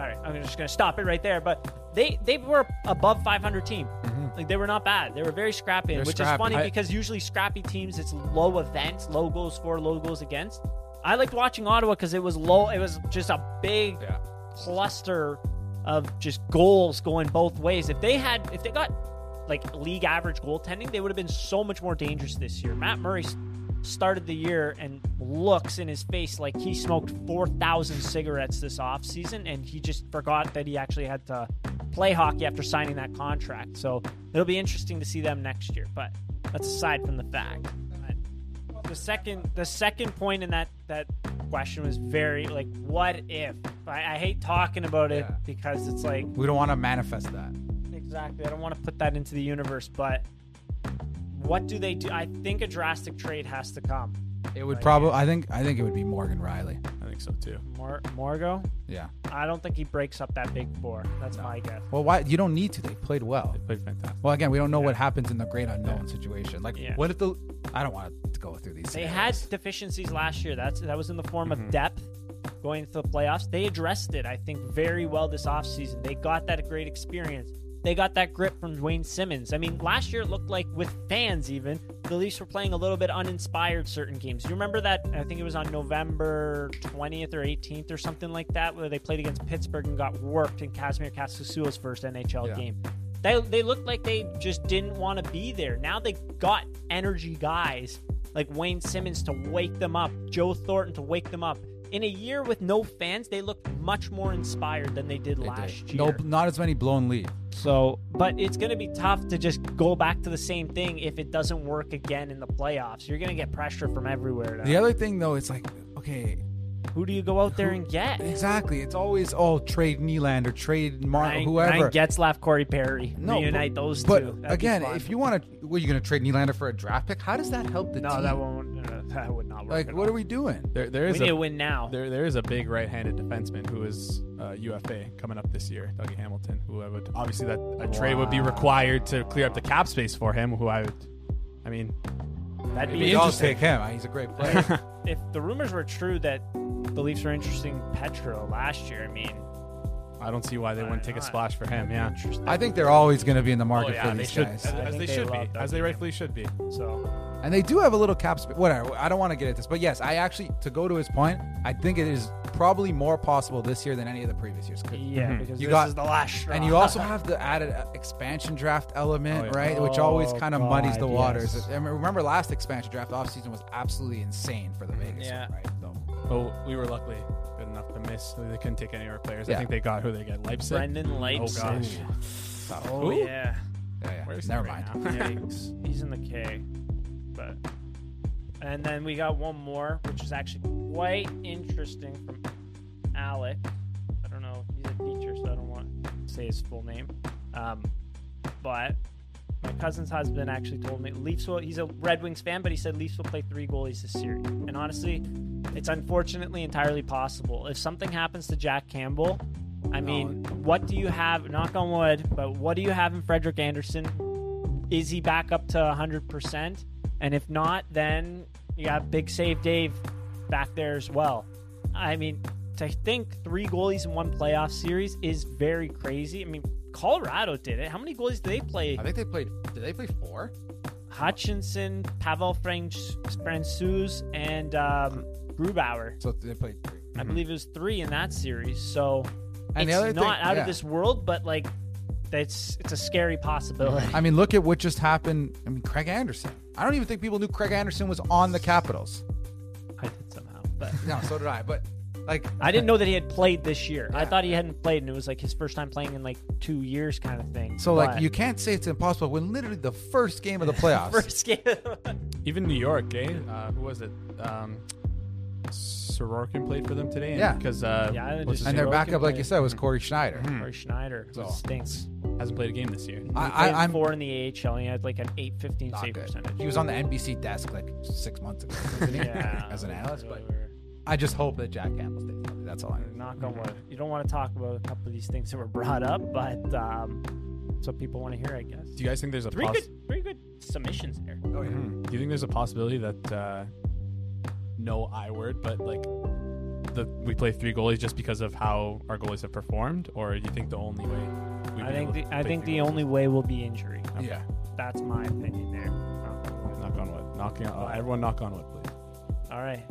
all right. I'm just gonna stop it right there. But they they were above 500 team. Like they were not bad. They were very scrappy, Mm-hmm. They're which scrappy. is funny I- because usually scrappy teams it's low events, low goals for, low goals against. I liked watching Ottawa because it was low. It was just a big Yeah. cluster of just goals going both ways. If they had, if they got like league average goaltending, they would have been so much more dangerous this year. Matt Murray started the year and looks in his face like he smoked 4,000 cigarettes this offseason and he just forgot that he actually had to play hockey after signing that contract. So it'll be interesting to see them next year. But that's aside from the fact. The second, the second point in that that question was very like, what if? I, I hate talking about it Yeah. because it's like We don't want to manifest that. Exactly. I don't want to put that into the universe, but what do they do? I think a drastic trade has to come. It would Right. probably. I think. I think it would be Morgan Rielly. I think so too. Mor- Morgo? Yeah. I don't think he breaks up that big four. That's my guess. Well, why? You don't need to. They played well. They played fantastic. Well, again, we don't know what happens in the great unknown situation. Like, Yeah. what if the? I don't want to go through these. They had deficiencies last year. That's that was in the form Mm-hmm. of depth going into the playoffs. They addressed it, I think, very well this offseason. They got that great experience. They got that grip from Wayne Simmonds. I mean, last year it looked like with fans even, the Leafs were playing a little bit uninspired certain games. You remember that I think it was on November 20th or 18th or something like that where they played against Pittsburgh and got worked in Kasimir Kaskisuo's first NHL Yeah. game. They, they looked like they just didn't want to be there. Now they got energy guys like Wayne Simmonds to wake them up, Joe Thornton to wake them up. In a year with no fans, they looked much more inspired than they did They last did. year. No, not as many blown leads. So, but it's going to be tough to just go back to the same thing if it doesn't work again in the playoffs. You're going to get pressure from everywhere. now. The other thing, though, it's like, okay, Who do you go out there and get? exactly. It's always oh, trade Nylander, trade Mar, Ryan, whoever. Ryan Getzlaf, Corey Perry. no, Reunite but, those but two. That'd again, if you want to, what are you going to trade Nylander for a draft pick? How does that help the no, team? that won't. Uh, that would not work. Like, at what all. are we doing? There, there We is need to a win now. there, there is a big right-handed defenseman who is uh, UFA coming up this year, Dougie Hamilton. Who I would obviously that a trade would be required to clear up the cap space for him. Who I would, I mean, That'd It'd be be We'd all interesting. take him. He's a great player. if the rumors were true that the Leafs were interesting Petro last year, I mean, I don't see why they wouldn't take a splash for him. Yeah. I think they're always going to be in the Oh market yeah, for these should, guys. as, as they they should be, that as they rightfully should be. so. And they do have a little cap space. Whatever. I don't want to get at this, but yes, I actually to go to his point. I think it is probably more possible this year than any of the previous years. 'Cause- Yeah, Mhm. because You this got- is the last straw. And you also have the added uh, expansion draft element, Oh, yeah. right? Which always Oh, kind of muddies the waters. yes. I mean, remember last expansion draft offseason was absolutely insane for the Vegas, Yeah. one, right? So, Oh, we were luckily good enough to miss. They couldn't take any of our players. Yeah. I think they got who they get. Leipsic. Brendan Leipsic. Oh gosh. Oh, Who? yeah. yeah, yeah. Where's he Never right mind. now? He's in the K. And then we got one more, which is actually quite interesting from Alec. I don't know. He's a teacher, so I don't want to say his full name. Um, but my cousin's husband actually told me Leafs will. He's a Red Wings fan, but he said Leafs will play three goalies this series. And honestly, it's unfortunately entirely possible. If something happens to Jack Campbell, I mean, what do you have? Knock on wood, but what do you have in Frederik Andersen? Is he back up to 100%? And if not, then you got Big Save Dave back there as well. I mean, to think three goalies in one playoff series is very crazy. I mean, Colorado did it. How many goalies did they play? I think they played. Did they play four? Hutchinson, Pavel Franch, Francouz, and um, Grubauer. So they played three. I believe it was three in that series. So And it's not thing, out yeah. of this world, but like it's it's a scary possibility. I mean, look at what just happened. I mean, Craig Anderson. I don't even think people knew Craig Anderson was on the Capitals. I did somehow, but No, so did I. But like, I didn't know that he had played this year. I thought he hadn't played, and it was like his first time playing in like two years, kind of thing. so like, you can't say it's impossible when literally the first game of the playoffs. first game. Even New York, eh? Uh, who was it? Um, Sorokin played for them today. Yeah. because uh, Yeah, I what's his and name? their Sorokin backup, like you played. said, was Cory Schneider. Cory Schneider So- stinks. hasn't played a game this year. He I, played I, I'm four in the AHL. And he had like an eight fifteen not save good. percentage. He was on the NBC desk like six months ago, wasn't he? yeah, as an analyst. But. I just hope that Jack Campbell stays healthy. That's all I need. knock on wood. You don't want to talk about a couple of these things that were brought up, but um, that's what people want to hear, I guess. Do you guys think there's a Three poss- good, three good submissions there. Oh yeah. Mhm. Do you think there's a possibility that uh, no I word, but like the we play three goalies just because of how our goalies have performed, or do you think the only way? we'd I think able the, to I think the goalies only way will be injury. Yeah. That's my opinion there. Knock on wood. Knock on wood. Knocking. On, everyone, knock on wood, please. All right,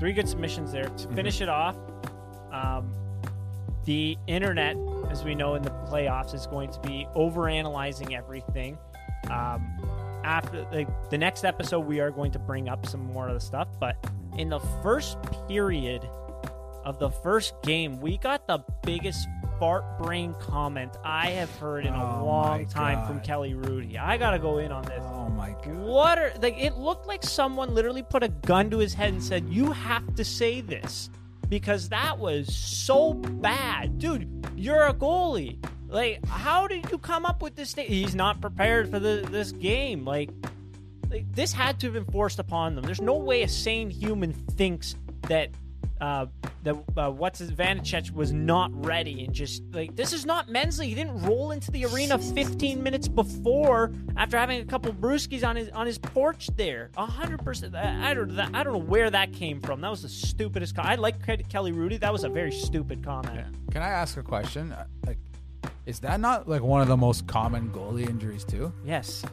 three good submissions there. Mm-hmm. To finish it off, um, the internet, as we know in the playoffs, is going to be overanalyzing everything. Um, after the, the next episode, we are going to bring up some more of the stuff. But in the first period of the first game, we got the biggest fart brain comment I have heard in a Oh long time from Kelly Hrudey. I gotta go in on this. Oh my god. What are like? It looked like someone literally put a gun to his head and said, "You have to say this," because that was so bad, dude. You're a goalie. Like, how did you come up with this thing? He's not prepared for the, this game. Like, like, this had to have been forced upon them. There's no way a sane human thinks that uh, that uh, what's his Vanecek was not ready and just like this is not Mensley. He didn't roll into the arena 15 minutes before after having a couple brewskis on his on his porch there. Hundred percent. I don't I don't know where that came from. That was the stupidest. Co- I like Ke- Kelly Hrudey. That was a very stupid comment. Can I ask a question? Uh, Like, is that not like one of the most common goalie injuries too? Yes.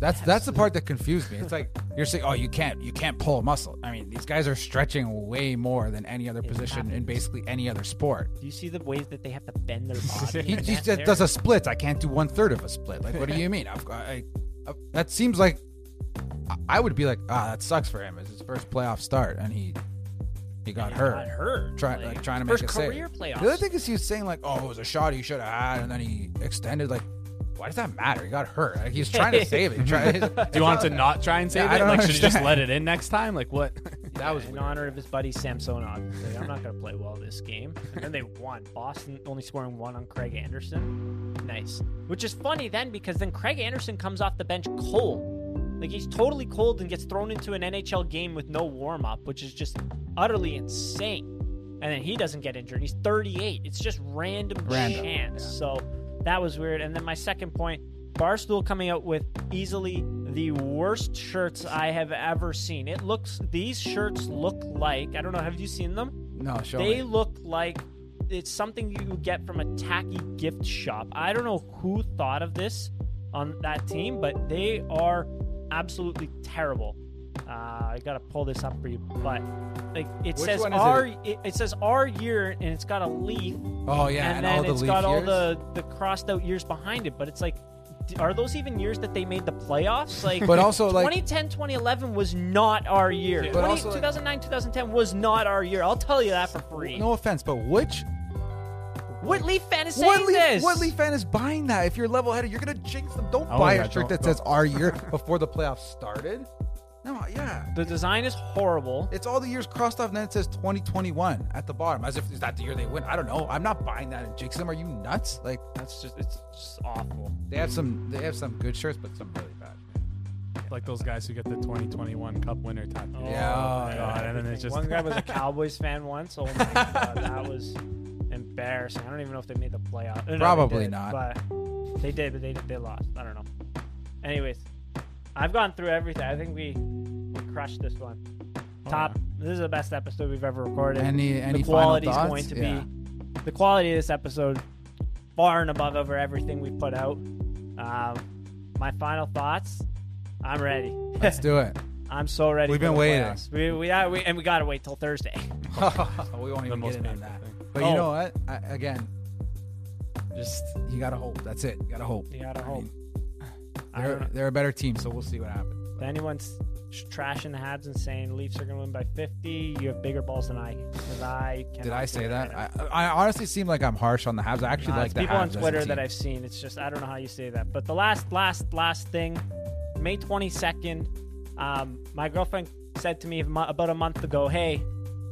That's that's the part that confused me. It's like you're saying, oh, you can't you can't pull a muscle. I mean, these guys are stretching way more than any other It position in basically any other sport. Do you see the ways that they have to bend their body? He, just does a split. I can't do one third of a split. Like, what do you mean? I've got, I, I, that seems like I- would be like, ah, that sucks for him. It's his first playoff start, and he he got He hurt. Got hurt. Try, like, trying to make a save. career playoffs. The other thing is he was saying like, "Oh, it was a shot he should have had," and then he extended. Like, why does that matter? He got hurt. Like, he's trying to save it. Try, Do you want him to not try and save Yeah, I it? don't Like, should he just understand. let it in next time? Like what? that was in weird. honor of his buddy Samsonov. Like, I'm not going to play well this game. And then they won. Boston only scoring one on Craig Anderson. Nice. Which is funny then because then Craig Anderson comes off the bench cold. Like he's totally cold and gets thrown into an NHL game with no warm up, which is just utterly insane. And then he doesn't get injured. He's 38. It's just random, Random, chance. yeah. So that was weird. And then my second point Barstool coming out with easily the worst shirts I have ever seen. It looks, these shirts look like, I don't know, have you seen them? No, show they me. look like it's something you get from a tacky gift shop. I don't know who thought of this on that team, but they are absolutely terrible. Uh, I gotta pull this up for you, but like it Which says one is our it? it? it says our year and it's got a leaf Oh yeah, and, and, then all the it's leaf got all years? the the crossed out years behind it but it's like d- are those even years that they made the playoffs like But also, like- 2010 2011 was not our year But 20, also, like- 2009 2010 was not our year i'll tell you that for free No offense, but which what leaf fan is saying what leaf, this what leaf fan is buying that? If you're level headed, you're gonna jinx them. Don't Oh, buy yeah, a shirt don't- that says our year before the playoffs started. No, yeah. the design is horrible It's all the years crossed off, and then it says 2021 at the bottom, as if is that the year they win. I don't know. I'm not buying that and jinxing. Are you nuts? Like that's just it's just awful they have some, they have some good shirts, but some really bad. like those guys who get the 2021 Cup winner tattoo. Oh, Yeah, oh, my God, and then it's just- one guy was a Cowboys fan once. Oh my god, that was embarrassing. I don't even know if they made the playoff. No, Probably did, not. But they did, but they they lost. I don't know. Anyways, I've gone through everything. I think we, we crushed this one. Oh, Top. This is the best episode we've ever recorded. Any, any the quality is going to Yeah. be the quality of this episode far and above over everything we put out. Um, my final thoughts. I'm ready. Let's do it. I'm so ready. We've been waiting. playoffs. We, we, uh, we and we gotta wait till Thursday. we won't even most get into that. thing. But Oh. you know what? I, again, just you gotta hope. That's it. You gotta hope. You gotta I hope. mean, I They're they're a better team, so we'll see what happens. If anyone's trashing the Habs and saying Leafs are gonna win by 50, you have bigger balls than I. Because I Did I say that? I, I honestly seem like I'm harsh on the Habs. I actually like the people Habs on Twitter that. I've seen. It's just I don't know how you say that. But the last, last, last thing, May 22nd, um, my girlfriend said to me about a month ago, "Hey,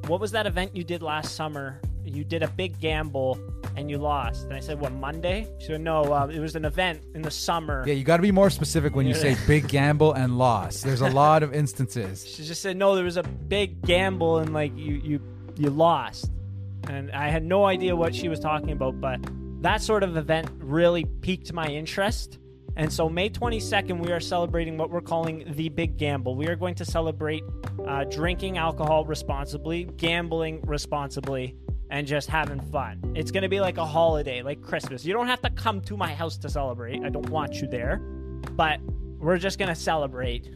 what was that event you did last summer? You did a big gamble." And you lost. And I said, "What Monday?" She said, "No, uh, it was an event in the summer." Yeah, you got to be more specific when you say big gamble and loss. There's a lot of instances. She just said no. There was a big gamble and like you you you lost, and I had no idea what she was talking about. But that sort of event really piqued my interest. And so May 22nd, we are celebrating what we're calling the Big Gamble. We are going to celebrate uh, drinking alcohol responsibly, gambling responsibly, and just having fun. It's going to be like a holiday, like Christmas. You don't have to come to my house to celebrate. I don't want you there. But we're just going to celebrate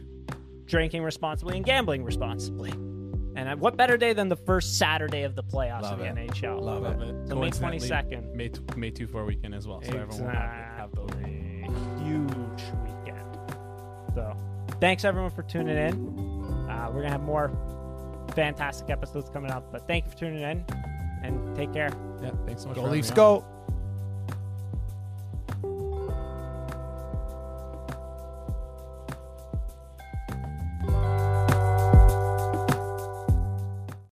drinking responsibly and gambling responsibly. And uh, what better day than the first Saturday of the playoffs Love of the it. NHL? Love Love it. it. So May 22nd. May t- May two four weekend as well. So everyone will have, have those. Exactly. Huge weekend. So, thanks everyone for tuning in. Uh, we're gonna have more fantastic episodes coming up. But thank you for tuning in, and take care. Yeah, thanks so much. Go Leafs, go. On.